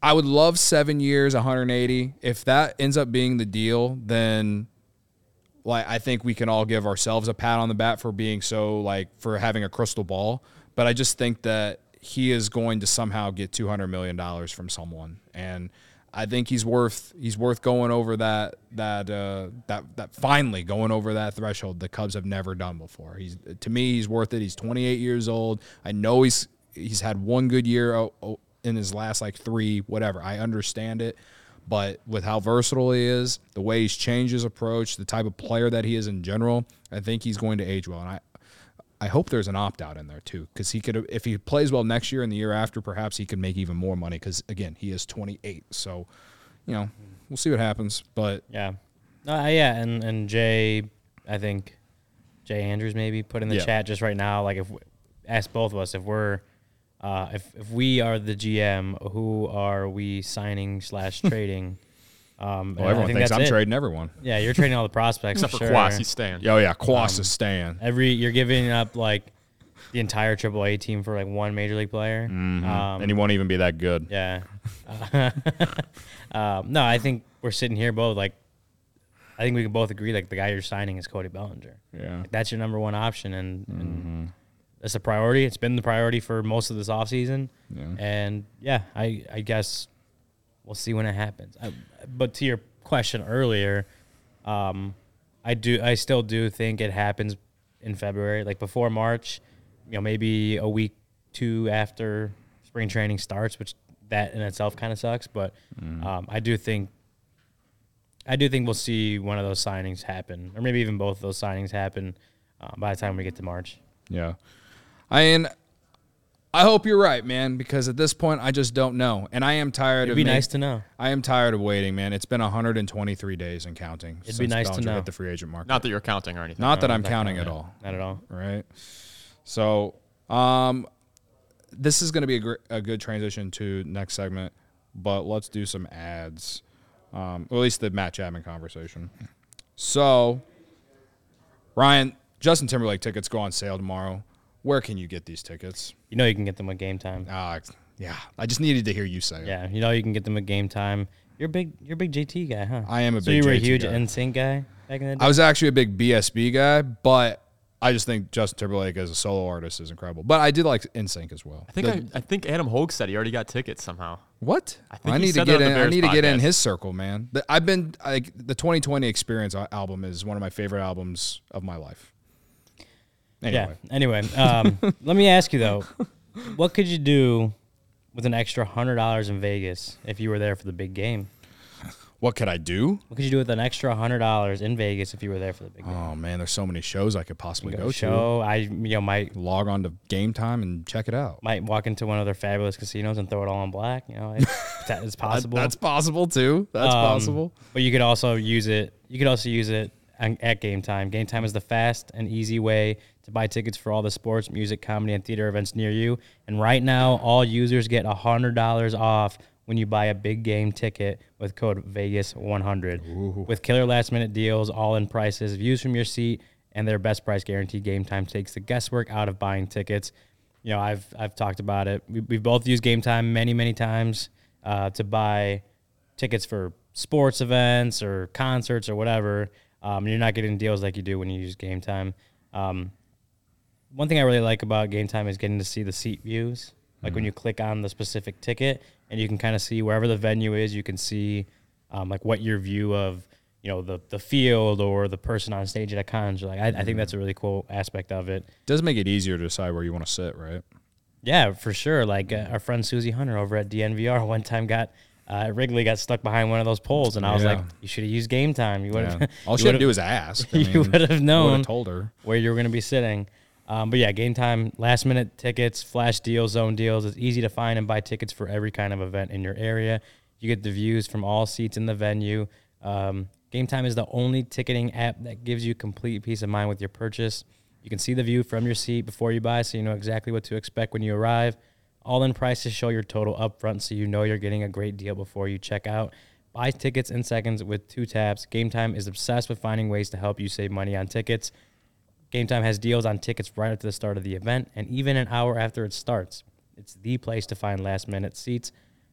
A: I would love seven years, 180. If that ends up being the deal, then like I think we can all give ourselves a pat on the back for being so like for having a crystal ball. But I just think that he is going to somehow get 200 million dollars from someone, and I think he's worth he's worth going over that that uh, that that finally going over that threshold the Cubs have never done before. He's to me he's worth it. He's 28 years old. I know he's he's had one good year in his last like three whatever. I understand it. But with how versatile he is, the way he's changed his approach, the type of player that he is in general, I think he's going to age well. And I, I hope there's an opt out in there too, because he could, if he plays well next year and the year after, perhaps he could make even more money. Because again, he is 28, so you know we'll see what happens. But
B: Yeah, uh, yeah, and and Jay, I think Jay Andrews maybe put in the
A: Yeah.
B: chat just right now. Like if ask both of us if we're uh, if if we are the GM, who are we signing slash trading? Um, and
A: well,
B: I
A: everyone
B: think
A: thinks
B: that's
A: I'm
B: it.
A: trading everyone.
B: Yeah, you're trading all the prospects
C: Except for
B: sure.
C: Cuas, he's staying.
A: Oh yeah, Cuas is staying.
B: Every you're giving up like the entire AAA team for like one major league player. Um,
A: and he won't even be that good.
B: yeah. um, no, I think we're sitting here both like I think we can both agree like the guy you're signing is Cody Bellinger.
A: Yeah.
B: Like, that's your number one option, and, and it's a priority. It's been the priority for most of this offseason.
A: Yeah.
B: And yeah, I I guess we'll see when it happens. I, but to your question earlier, um, I do I still do think it happens in February, like before March. You know, maybe a week two after spring training starts, which that in itself kind of sucks. But um, I do think I do think we'll see one of those signings happen, or maybe even both of those signings happen uh, by the time we get to March.
A: Yeah. I mean, I hope you're right, man, because at this point, I just don't know. And I am tired
B: It'd
A: of
B: be
A: ma-
B: nice to know.
A: I am tired of waiting, man. It's been 123 days and counting.
B: It'd be
A: since
B: nice to know.
A: hit the free agent market.
C: Not that you're counting or anything.
A: Not that I'm
B: Not
A: counting at all.
B: Not at all.
A: right? So, um, this is going to be a, gr- a good transition to next segment, but let's do some ads. Um, or at least the Matt Chapman conversation. So, Ryan, Justin Timberlake tickets go on sale tomorrow. Where can you get these tickets?
B: You know you can get them at game time.
A: Uh, yeah, I just needed to hear you say it.
B: Yeah, you know you can get them at game time. You're a big, you're a big JT guy, huh?
A: I am a
B: so
A: big
B: you were a huge
A: guy.
B: NSYNC guy back in the day.
A: I was actually a big BSB guy, but I just think Justin Timberlake as a solo artist is incredible. But I did like NSYNC as well.
C: I think
A: The-
C: I, I think Adam Hoge said he already got tickets somehow.
A: What?
C: I think he
A: need to
C: said that
A: get in. I
C: Bears
A: need to get in his circle, man. The- I've been like the 2020 Experience album is one of my favorite albums of my life. Anyway,
B: Yeah. Anyway, um, let me ask you though, what could you do with an extra hundred dollars in Vegas if you were there for the big game?
A: what could I do?
B: What could you do with an extra hundred dollars in Vegas if you were there for the big game?
A: Oh man, there's so many shows I could possibly
B: Go
A: go,
B: show. I you know might.
A: Log on to Game Time and check it out.
B: might walk into one of their fabulous casinos and throw it all on black. You know, it, that is possible.
A: That's possible too. That's
B: Um,
A: possible.
B: But you could also use it. You could also use it at Game Time. Game Time is the fast and easy way to buy tickets for all the sports, music, comedy, and theater events near you. And right now, all users get hundred dollars off when you buy a big game ticket with code Vegas100. With killer last minute deals, all in prices, views from your seat, and their best price guarantee. Game Time takes the guesswork out of buying tickets. You know, I've I've talked about it. We, we've both used Game Time many many times uh, to buy tickets for sports events or concerts or whatever. Um, you're not getting deals like you do when you use Game Time. Um, one thing I really like about Game Time is getting to see the seat views. Like when you click on the specific ticket and you can kind of see wherever the venue is, you can see um, like what your view of you know the the field or the person on stage at a concert. Like I, I think that's a really cool aspect of it. it.
A: does make it easier to decide where you want to sit, right?
B: Yeah, for sure. Like uh, our friend Susie Hunter over at DNVR one time got uh, Wrigley got stuck behind one of those poles, and I was
A: Yeah.
B: like, "You should have used Game Time. You would have.
A: Yeah. All she had to do was ask. I
B: you would have known
A: told her.
B: where you were going to be sitting. Um, but yeah, Game Time, last minute tickets, flash deals, zone deals. It's easy to find and buy tickets for every kind of event in your area. You get the views from all seats in the venue. Um, Game Time is the only ticketing app that gives you complete peace of mind with your purchase. You can see the view from your seat before you buy, so you know exactly what to expect when you arrive. All in prices show your total upfront, so you know you're getting a great deal before you check out. Buy tickets in seconds with two taps. Game Time is obsessed with finding ways to help you save money on tickets. Game Time has deals on tickets right at the start of the event and even an hour after it starts. It's the place to find last minute seats.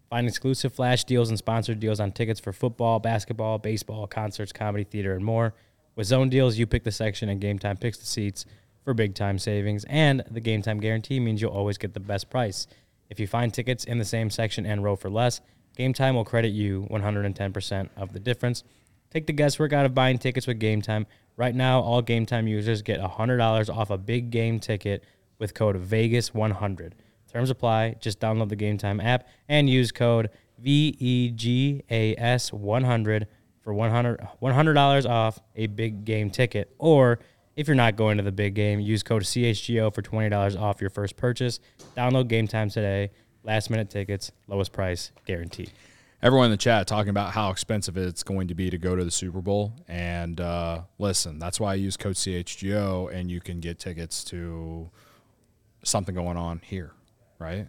B: Find exclusive flash deals and sponsored deals on tickets for football, basketball, baseball, concerts, comedy, theater, and more. With zone deals, you pick the section and Game Time picks the seats for big time savings. And the Game Time guarantee means you'll always get the best price. If you find tickets in the same section and row for less, Game Time will credit you 110% of the difference. Take the guesswork out of buying tickets with Game Time. Right now, all Game Time users get $100 off a big game ticket with code VEGAS100. Terms apply. Just download the Game Time app and use code E VEGAS100 for $100, $100 off a big game ticket. Or if you're not going to the big game, use code CHGO for $20 off your first purchase. Download Game Time today. Last minute tickets, lowest price guaranteed.
A: Everyone in the chat talking about how expensive it's going to be to go to the Super Bowl. And uh, listen, that's why I use code CHGO, and you can get tickets to something going on here, right?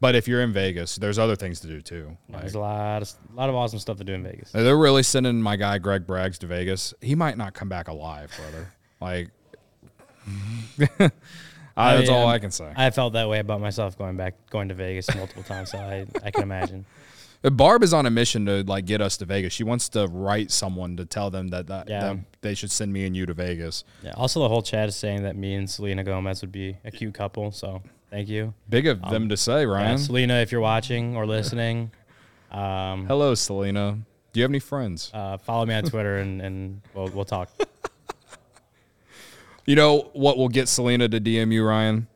A: But if you're in Vegas, there's other things to do too. Like,
B: There's a lot of, a lot of awesome stuff to do in Vegas.
A: they're really sending my guy Greg Braggs to Vegas. He might not come back alive, brother. Like, uh, that's all I can say.
B: I felt that way about myself going back, going to Vegas multiple times. So I, I can imagine.
A: Barb is on a mission to like get us to Vegas. She wants to write someone to tell them that, that,
B: Yeah.
A: that they should send me and you to Vegas.
B: Yeah. Also, the whole chat is saying that me and Selena Gomez would be a cute couple. So thank you,
A: Big of them to say,
B: Um, yeah,
A: Ryan.
B: Selena, if you're watching or listening. Um,
A: Hello, Selena. Do you have any friends?
B: uh, follow me on Twitter and, and we'll, we'll talk.
A: You know what will get Selena to DM you, Ryan?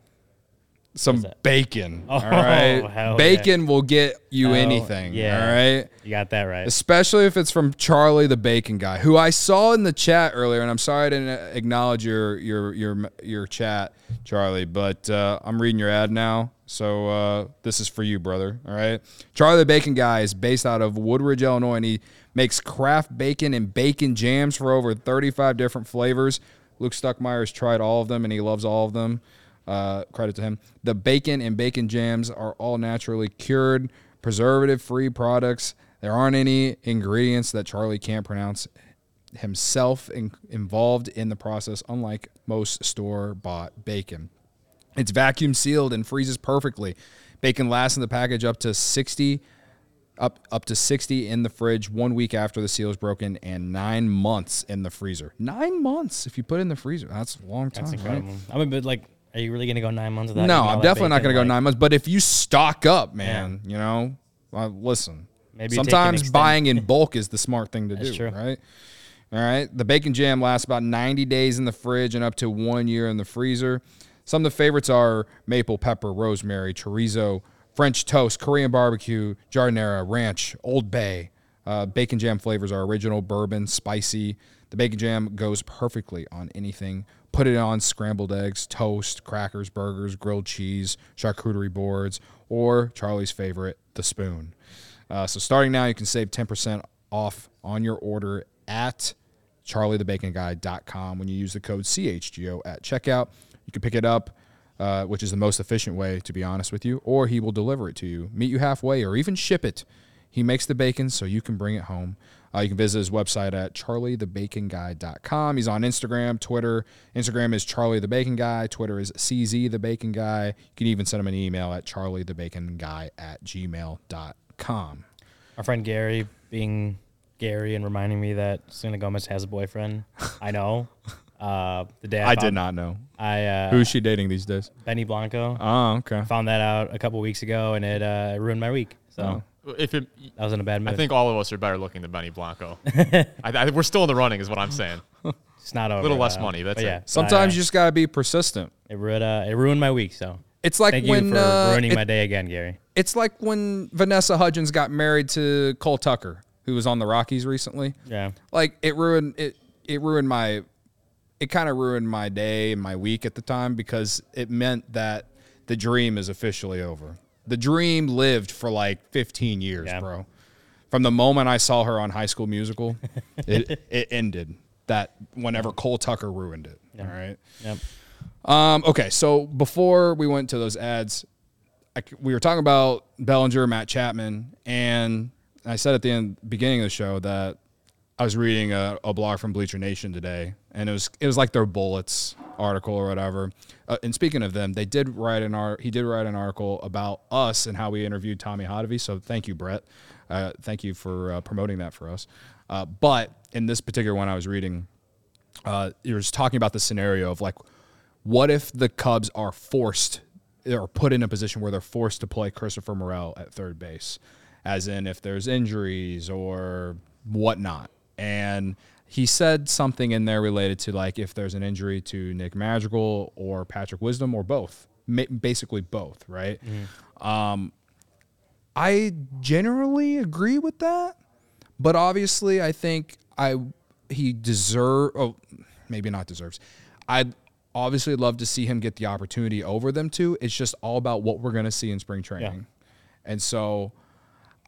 A: Some bacon.
B: Oh,
A: all right. Bacon will get you
B: Oh,
A: anything.
B: yeah.
A: All right.
B: You got that right.
A: Especially if it's from Charlie the Bacon guy, who I saw in the chat earlier, and I'm sorry I didn't acknowledge your your your your chat, Charlie, but uh, I'm reading your ad now, so uh, this is for you, brother. All right, Charlie the Bacon guy is based out of Woodridge, Illinois, and he makes craft bacon and bacon jams for over 35 different flavors. Luke Stuckmeyer's tried all of them, and he loves all of them. Uh, credit to him. The bacon and bacon jams are all naturally cured, preservative free products. There aren't any ingredients that Charlie can't pronounce himself in, involved in the process, unlike most store bought bacon. It's vacuum sealed and freezes perfectly. Bacon lasts in the package up to 60 up up to 60 in the fridge one week after the seal is broken and nine months in the freezer. Nine months if you put it in the freezer. That's a long time.
B: That's
A: right?
B: incredible. I'm a bit like, are you really gonna go nine months without?
A: No, I'm definitely not going to go
B: Like,
A: nine months. But if you stock up, man, you know, well, listen.
B: Maybe you take an
A: sometimes buying in bulk is the smart thing to
B: That's
A: do,
B: true.
A: right? All right. The bacon jam lasts about 90 days in the fridge and up to one year in the freezer. Some of the favorites are maple pepper, rosemary, chorizo, French toast, Korean barbecue, giardiniera, ranch, Old Bay. Uh, bacon jam flavors are original, bourbon, spicy. The bacon jam goes perfectly on anything. Put it on scrambled eggs, toast, crackers, burgers, grilled cheese, charcuterie boards, or Charlie's favorite, the spoon. Uh, so starting now, you can save 10% off on your order at charliethebaconguy.com when you use the code CHGO at checkout. You can pick it up, uh, which is the most efficient way, to be honest with you, or he will deliver it to you, meet you halfway, or even ship it. He makes the bacon so you can bring it home. Uh, you can visit his website at charliethebaconguy.com. He's on Instagram, Twitter. Instagram is Charlie the Bacon Guy. Twitter is CZ the Bacon Guy. You can even send him an email at charliethebaconguy at gmail.com.
B: Our friend Gary being Gary and reminding me that Selena Gomez has a boyfriend. I know. Uh, the day I,
A: I
B: found-
A: did not know.
B: I uh,
A: Who's she dating these days?
B: Benny Blanco.
A: Oh, okay.
B: found that out a couple weeks ago, and it uh, ruined my week. So
C: If it,
B: I was in a bad mood.
C: I think all of us are better looking than Benny Blanco. I, I, we're still in the running, is what I'm saying.
B: it's not over.
C: A little less
B: uh,
C: money, that's
B: but
C: it.
B: yeah.
A: Sometimes
B: I,
A: you just got to be persistent.
B: uh, it ruined uh, it ruined my week. So
A: It's like
B: thank
A: when
B: you for
A: uh,
B: ruining
A: it-
B: my day again, Gary.
A: it's like when Vanessa Hudgens got married to Cole Tucker, who was on the Rockies recently.
B: Yeah.
A: Like it ruined it. It ruined my. It kind of ruined my day and my week at the time because it meant that the dream is officially over. The dream lived for like 15 years,
B: Yeah.
A: bro. From the moment I saw her on High School Musical, it it ended. That whenever Cole Tucker ruined it. All right.
B: Yep.
A: Um, okay, so before we went to those ads, I we were talking about Bellinger, Matt Chapman, and I said at the end, beginning of the show that I was reading a, a blog from Bleacher Nation today, and it was it was like their bullets article or whatever. Uh, and speaking of them, they did write an art. He did write an article about us and how we interviewed Tommy Hotovy. So thank you, Brett. Uh, thank you for uh, promoting that for us. Uh, but in this particular one, I was reading uh, you were just talking about the scenario of like, what if the Cubs are forced or put in a position where they're forced to play Christopher Morel at third base, as in if there's injuries or whatnot. And he said something in there related to like if there's an injury to Nick Madrigal or Patrick Wisdom or both, Ma- basically both, right? Um, I generally agree with that, but obviously, I think I he deserve. Oh, maybe not deserves. I'd obviously love to see him get the opportunity over them too. It's just all about what we're gonna see in spring training, and so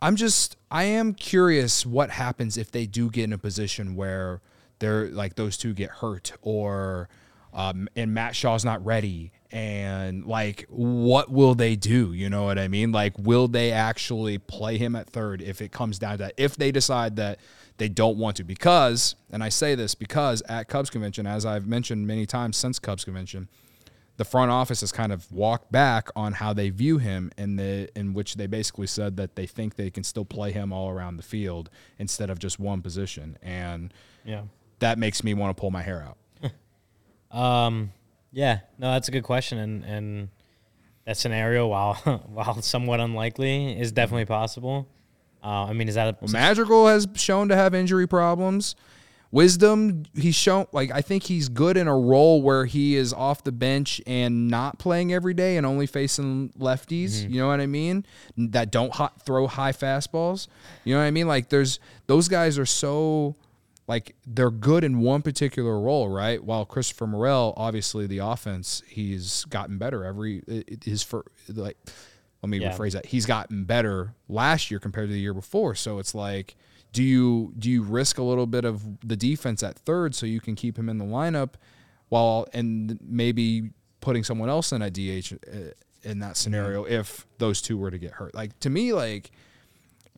A: I'm just I am curious what happens if they do get in a position where they're like those two get hurt or um, and Matt Shaw's not ready and like what will they do? You know what I mean? Like will they actually play him at third if it comes down to that? If they decide that they don't want to because and I say this because at Cubs convention as I've mentioned many times since Cubs convention the front office has kind of walked back on how they view him, in the in which they basically said that they think they can still play him all around the field instead of just one position, and
B: Yeah.
A: that makes me want to pull my hair out.
B: Um, yeah, no, that's a good question, and and that scenario, while while somewhat unlikely, is definitely possible. Uh, I mean, is that a
A: Well, Madrigal has shown to have injury problems. Wisdom, he's shown like I think he's good in a role where he is off the bench and not playing every day and only facing lefties. Mm-hmm. You know what I mean? That don't hot, throw high fastballs. You know what I mean? Like there's those guys are so like they're good in one particular role, right? While Christopher Morel, obviously the offense, he's gotten better every his for like. Let me
B: Yeah.
A: rephrase that. He's gotten better last year compared to the year before. So it's like, do you do you risk a little bit of the defense at third so you can keep him in the lineup, while and maybe putting someone else in a DH uh, in that scenario if those two were to get hurt? Like to me, like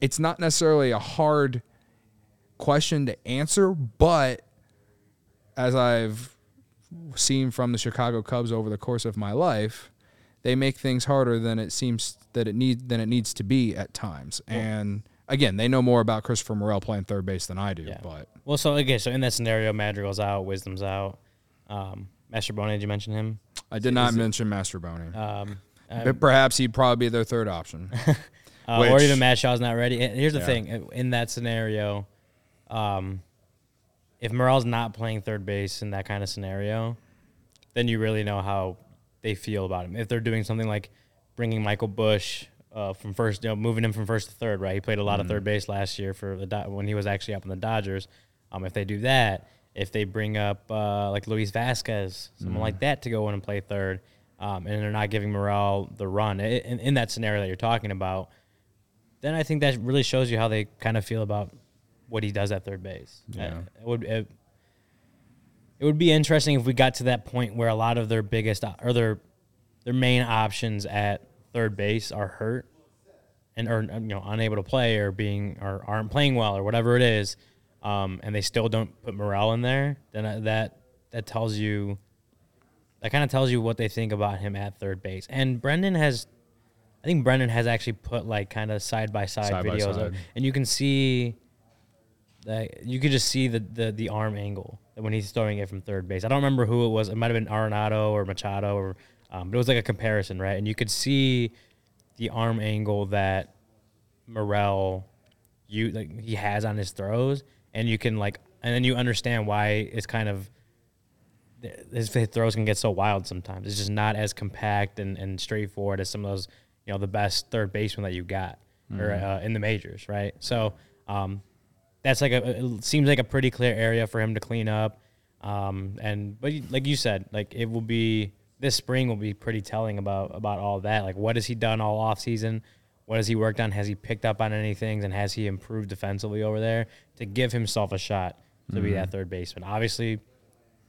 A: it's not necessarily a hard question to answer, but as I've seen from the Chicago Cubs over the course of my life, they make things harder than it seems that it need than it needs to be at times. And again, they know more about Christopher Morel playing third base than I do.
B: Yeah.
A: But
B: well? So okay, so in that scenario, Madrigal's out, Wisdom's out. Um, Mastrobuoni, did you mention him?
A: I did not mention Mastrobuoni.
B: Um,
A: but perhaps he'd probably be their third option.
B: uh, or
A: Which-
B: even Matt Shaw's not ready. And Here's the
A: Yeah.
B: thing: uh, in that scenario, um, if Morel's not playing third base in that kind of scenario, then you really know how they feel about him. If they're doing something like bringing Michael Busch uh, from first, you know, moving him from first to third, right? He played a lot of third base last year for the Do- when he was actually up in the Dodgers. Um, if they do that, if they bring up uh, like Luis Vazquez, someone like that to go in and play third, um, and they're not giving Morel the run i- in, in that scenario that you're talking about, then I think that really shows you how they kind of feel about what he does at third base.
A: Yeah.
B: Uh, it would it, it would be interesting if we got to that point where a lot of their biggest or their their main options at third base are hurt and or you know unable to play or being or aren't playing well or whatever it is, um, and they still don't put Morel in there. Then that that tells you that kind of tells you what they think about him at third base. And Brendan has, I think Brendan has actually put like kind of side by side
A: Side
B: videos,
A: side.
B: Of, and you can see that you could just see the, the the arm angle when he's throwing it from third base. I don't remember who it was. It might have been Arenado or Machado, or um, but it was like a comparison, right? And you could see the arm angle that Morel you like he has on his throws, and you can like, and then you understand why it's kind of his throws can get so wild sometimes. It's just not as compact and, and straightforward as some of those, you know, the best third baseman that you got or uh, in the majors, right? So um, that's like a it seems like a pretty clear area for him to clean up. Um, and but like you said, like it will be this spring will be pretty telling about about all that. Like what has he done all off season? What has he worked on? Has he picked up on any things? And has he improved defensively over there to give himself a shot to be that mm-hmm. third baseman? Obviously,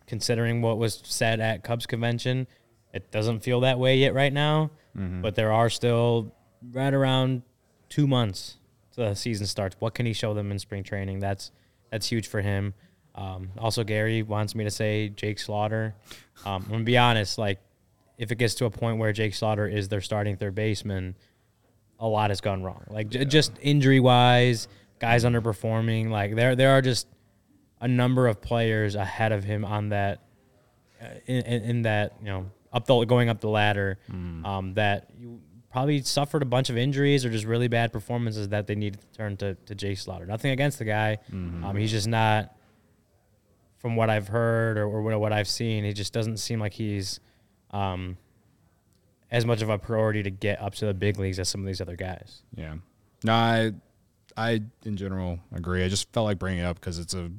B: considering what was said at Cubs convention, it doesn't feel that way yet right now. Mm-hmm. But there are still right around two months to the season starts. What can he show them in spring training? That's that's huge for him. Um, also, Gary wants me to say Jake Slaughter. Um, I'm gonna be honest. Like, if it gets to a point where Jake Slaughter is their starting third baseman, a lot has gone wrong. Like j- just injury wise, guys underperforming. Like there there are just a number of players ahead of him on that uh, in, in, in that you know up the going up the ladder um, that you probably suffered a bunch of injuries or just really bad performances that they needed to turn to to Jay Slaughter. Nothing against the guy, um, he's just not. From what I've heard or, or what I've seen, he just doesn't seem like he's um, as much of a priority to get up to the big leagues as some of these other guys.
A: Yeah. No, I, I in general agree. I just felt like bringing it up because it's a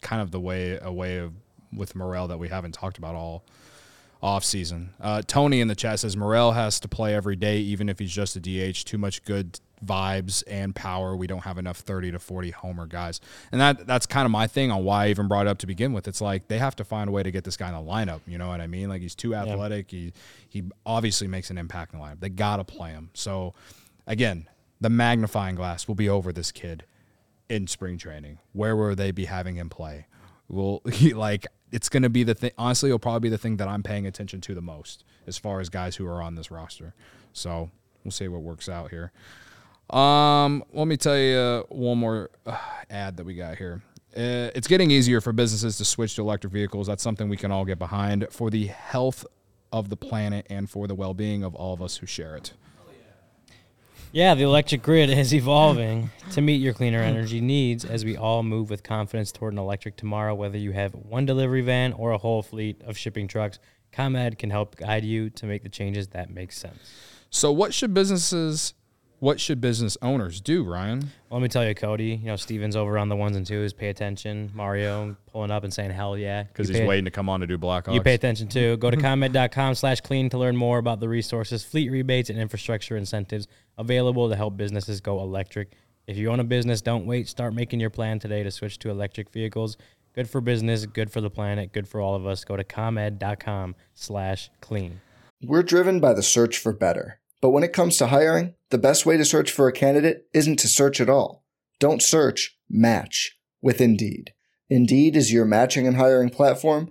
A: kind of the way a way of with Morel that we haven't talked about all off season. Uh, Tony in the chat says Morel has to play every day, even if he's just a DH. Too much good vibes and power. We don't have enough thirty to forty homer guys, and that that's kind of my thing on why I even brought it up to begin with. It's like they have to find a way to get this guy in the lineup. You know what I mean? Like he's too athletic. He he obviously makes an impact in the lineup. They got to play him. So again, the magnifying glass will be over this kid in spring training. Where will they be having him play? Will he like it's going to be the thing. Honestly, it'll probably be the thing that I'm paying attention to the most as far as guys who are on this roster. So we'll see what works out here. Um, let me tell you one more uh, ad that we got here. Uh, it's getting easier for businesses to switch to electric vehicles. That's something we can all get behind for the health of the planet and for the well-being of all of us who share it.
B: Yeah, the electric grid is evolving to meet your cleaner energy needs as we all move with confidence toward an electric tomorrow. Whether you have one delivery van or a whole fleet of shipping trucks, ComEd can help guide you to make the changes that make sense.
A: So, what should businesses, what should business owners do, Ryan?
B: Well, let me tell you, Cody. You know, Steven's over on the ones and twos. Pay attention. Mario pulling up and saying, "Hell yeah!"
A: Because he's waiting to come on to do Blackhawks.
B: You pay attention too. Go to comed.com slash clean to learn more about the resources, fleet rebates, and infrastructure incentives available to help businesses go electric. If you own a business, don't wait. Start making your plan today to switch to electric vehicles. Good for business, good for the planet, good for all of us. Go to comed.com slash clean.
D: We're driven by the search for better. But when it comes to hiring, the best way to search for a candidate isn't to search at all. Don't search, match with Indeed. Indeed is your matching and hiring platform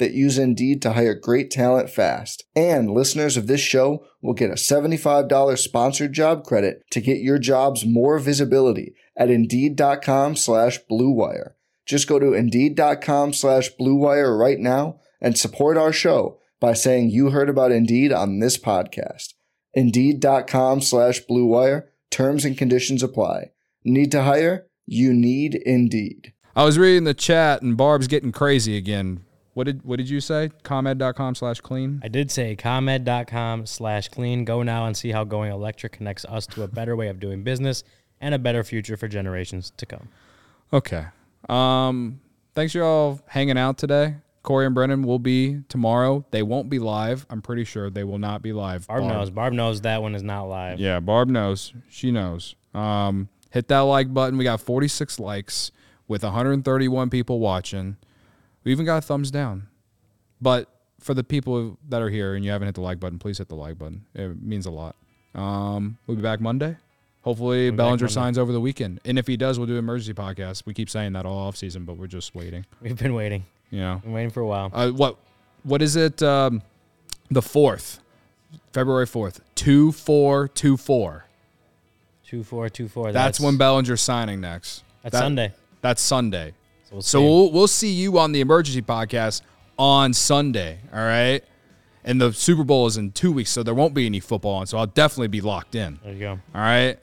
D: that use Indeed to hire great talent fast. And listeners of this show will get a $75 sponsored job credit to get your jobs more visibility at Indeed.com slash Blue Wire. Just go to Indeed.com slash Blue Wire right now and support our show by saying you heard about Indeed on this podcast. Indeed.com slash Blue Wire. Terms and conditions apply. Need to hire? You need Indeed.
A: I was reading the chat and Barb's getting crazy again. What did what did you say? Comed.com slash clean.
B: I did say comed.com slash clean. Go now and see how going electric connects us to a better way of doing business and a better future for generations to come.
A: Okay. Um, thanks you all hanging out today. Corey and Brennan will be tomorrow. They won't be live. I'm pretty sure they will not be live.
B: Barb knows. Barb knows that one is not live.
A: Yeah, Barb knows. She knows. Um, hit that like button. We got 46 likes with 131 people watching. We even got a thumbs down. But for the people that are here and you haven't hit the like button, please hit the like button. It means a lot. Um, we'll be back Monday. Hopefully
B: back
A: Bellinger signs over the weekend. And if he does, we'll do an emergency podcast. We keep saying that all off season, but we're just waiting.
B: We've been waiting.
A: You know.
B: Been waiting for a while.
A: Uh, what what is it? Um, the fourth, February fourth, two four two four.
B: Two four two four.
A: That's, when Bellinger's signing next.
B: That's
A: That-
B: Sunday.
A: That's Sunday.
B: So we'll
A: So
B: see.
A: we'll, we'll see you on the emergency podcast on Sunday. All right. And the Super Bowl is in two weeks, so there won't be any football on. So I'll definitely be locked in.
B: There you go.
A: All right.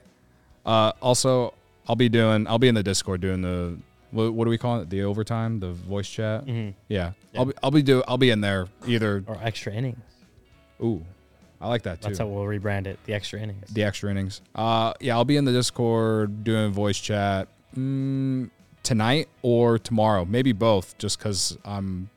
A: Uh, also, I'll be doing. I'll be in the Discord doing the. What, what do we call it? The overtime, the voice chat.
B: Mm-hmm.
A: Yeah. I'll be. I'll be do. I'll be in there either.
B: Or extra innings.
A: Ooh, I like that too.
B: That's how we'll rebrand it. The extra innings.
A: the extra innings. Uh, yeah, I'll be in the Discord doing voice chat mm, tonight or tomorrow, maybe both, just because I'm.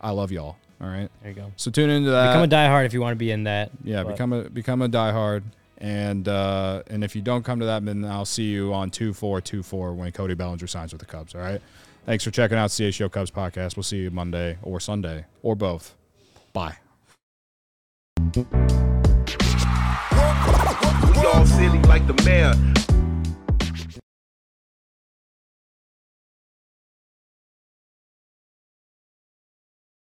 A: I love y'all. All right.
B: There you go.
A: So tune into that.
B: Become a diehard if you want to be in that.
A: yeah,
B: but-
A: become a become a diehard. And uh, and if you don't come to that, then I'll see you on two four two four when Cody Bellinger signs with the Cubs. All right. Thanks for checking out CHGO Cubs podcast. We'll see you Monday or Sunday or both. Bye.
E: We all silly like the mayor.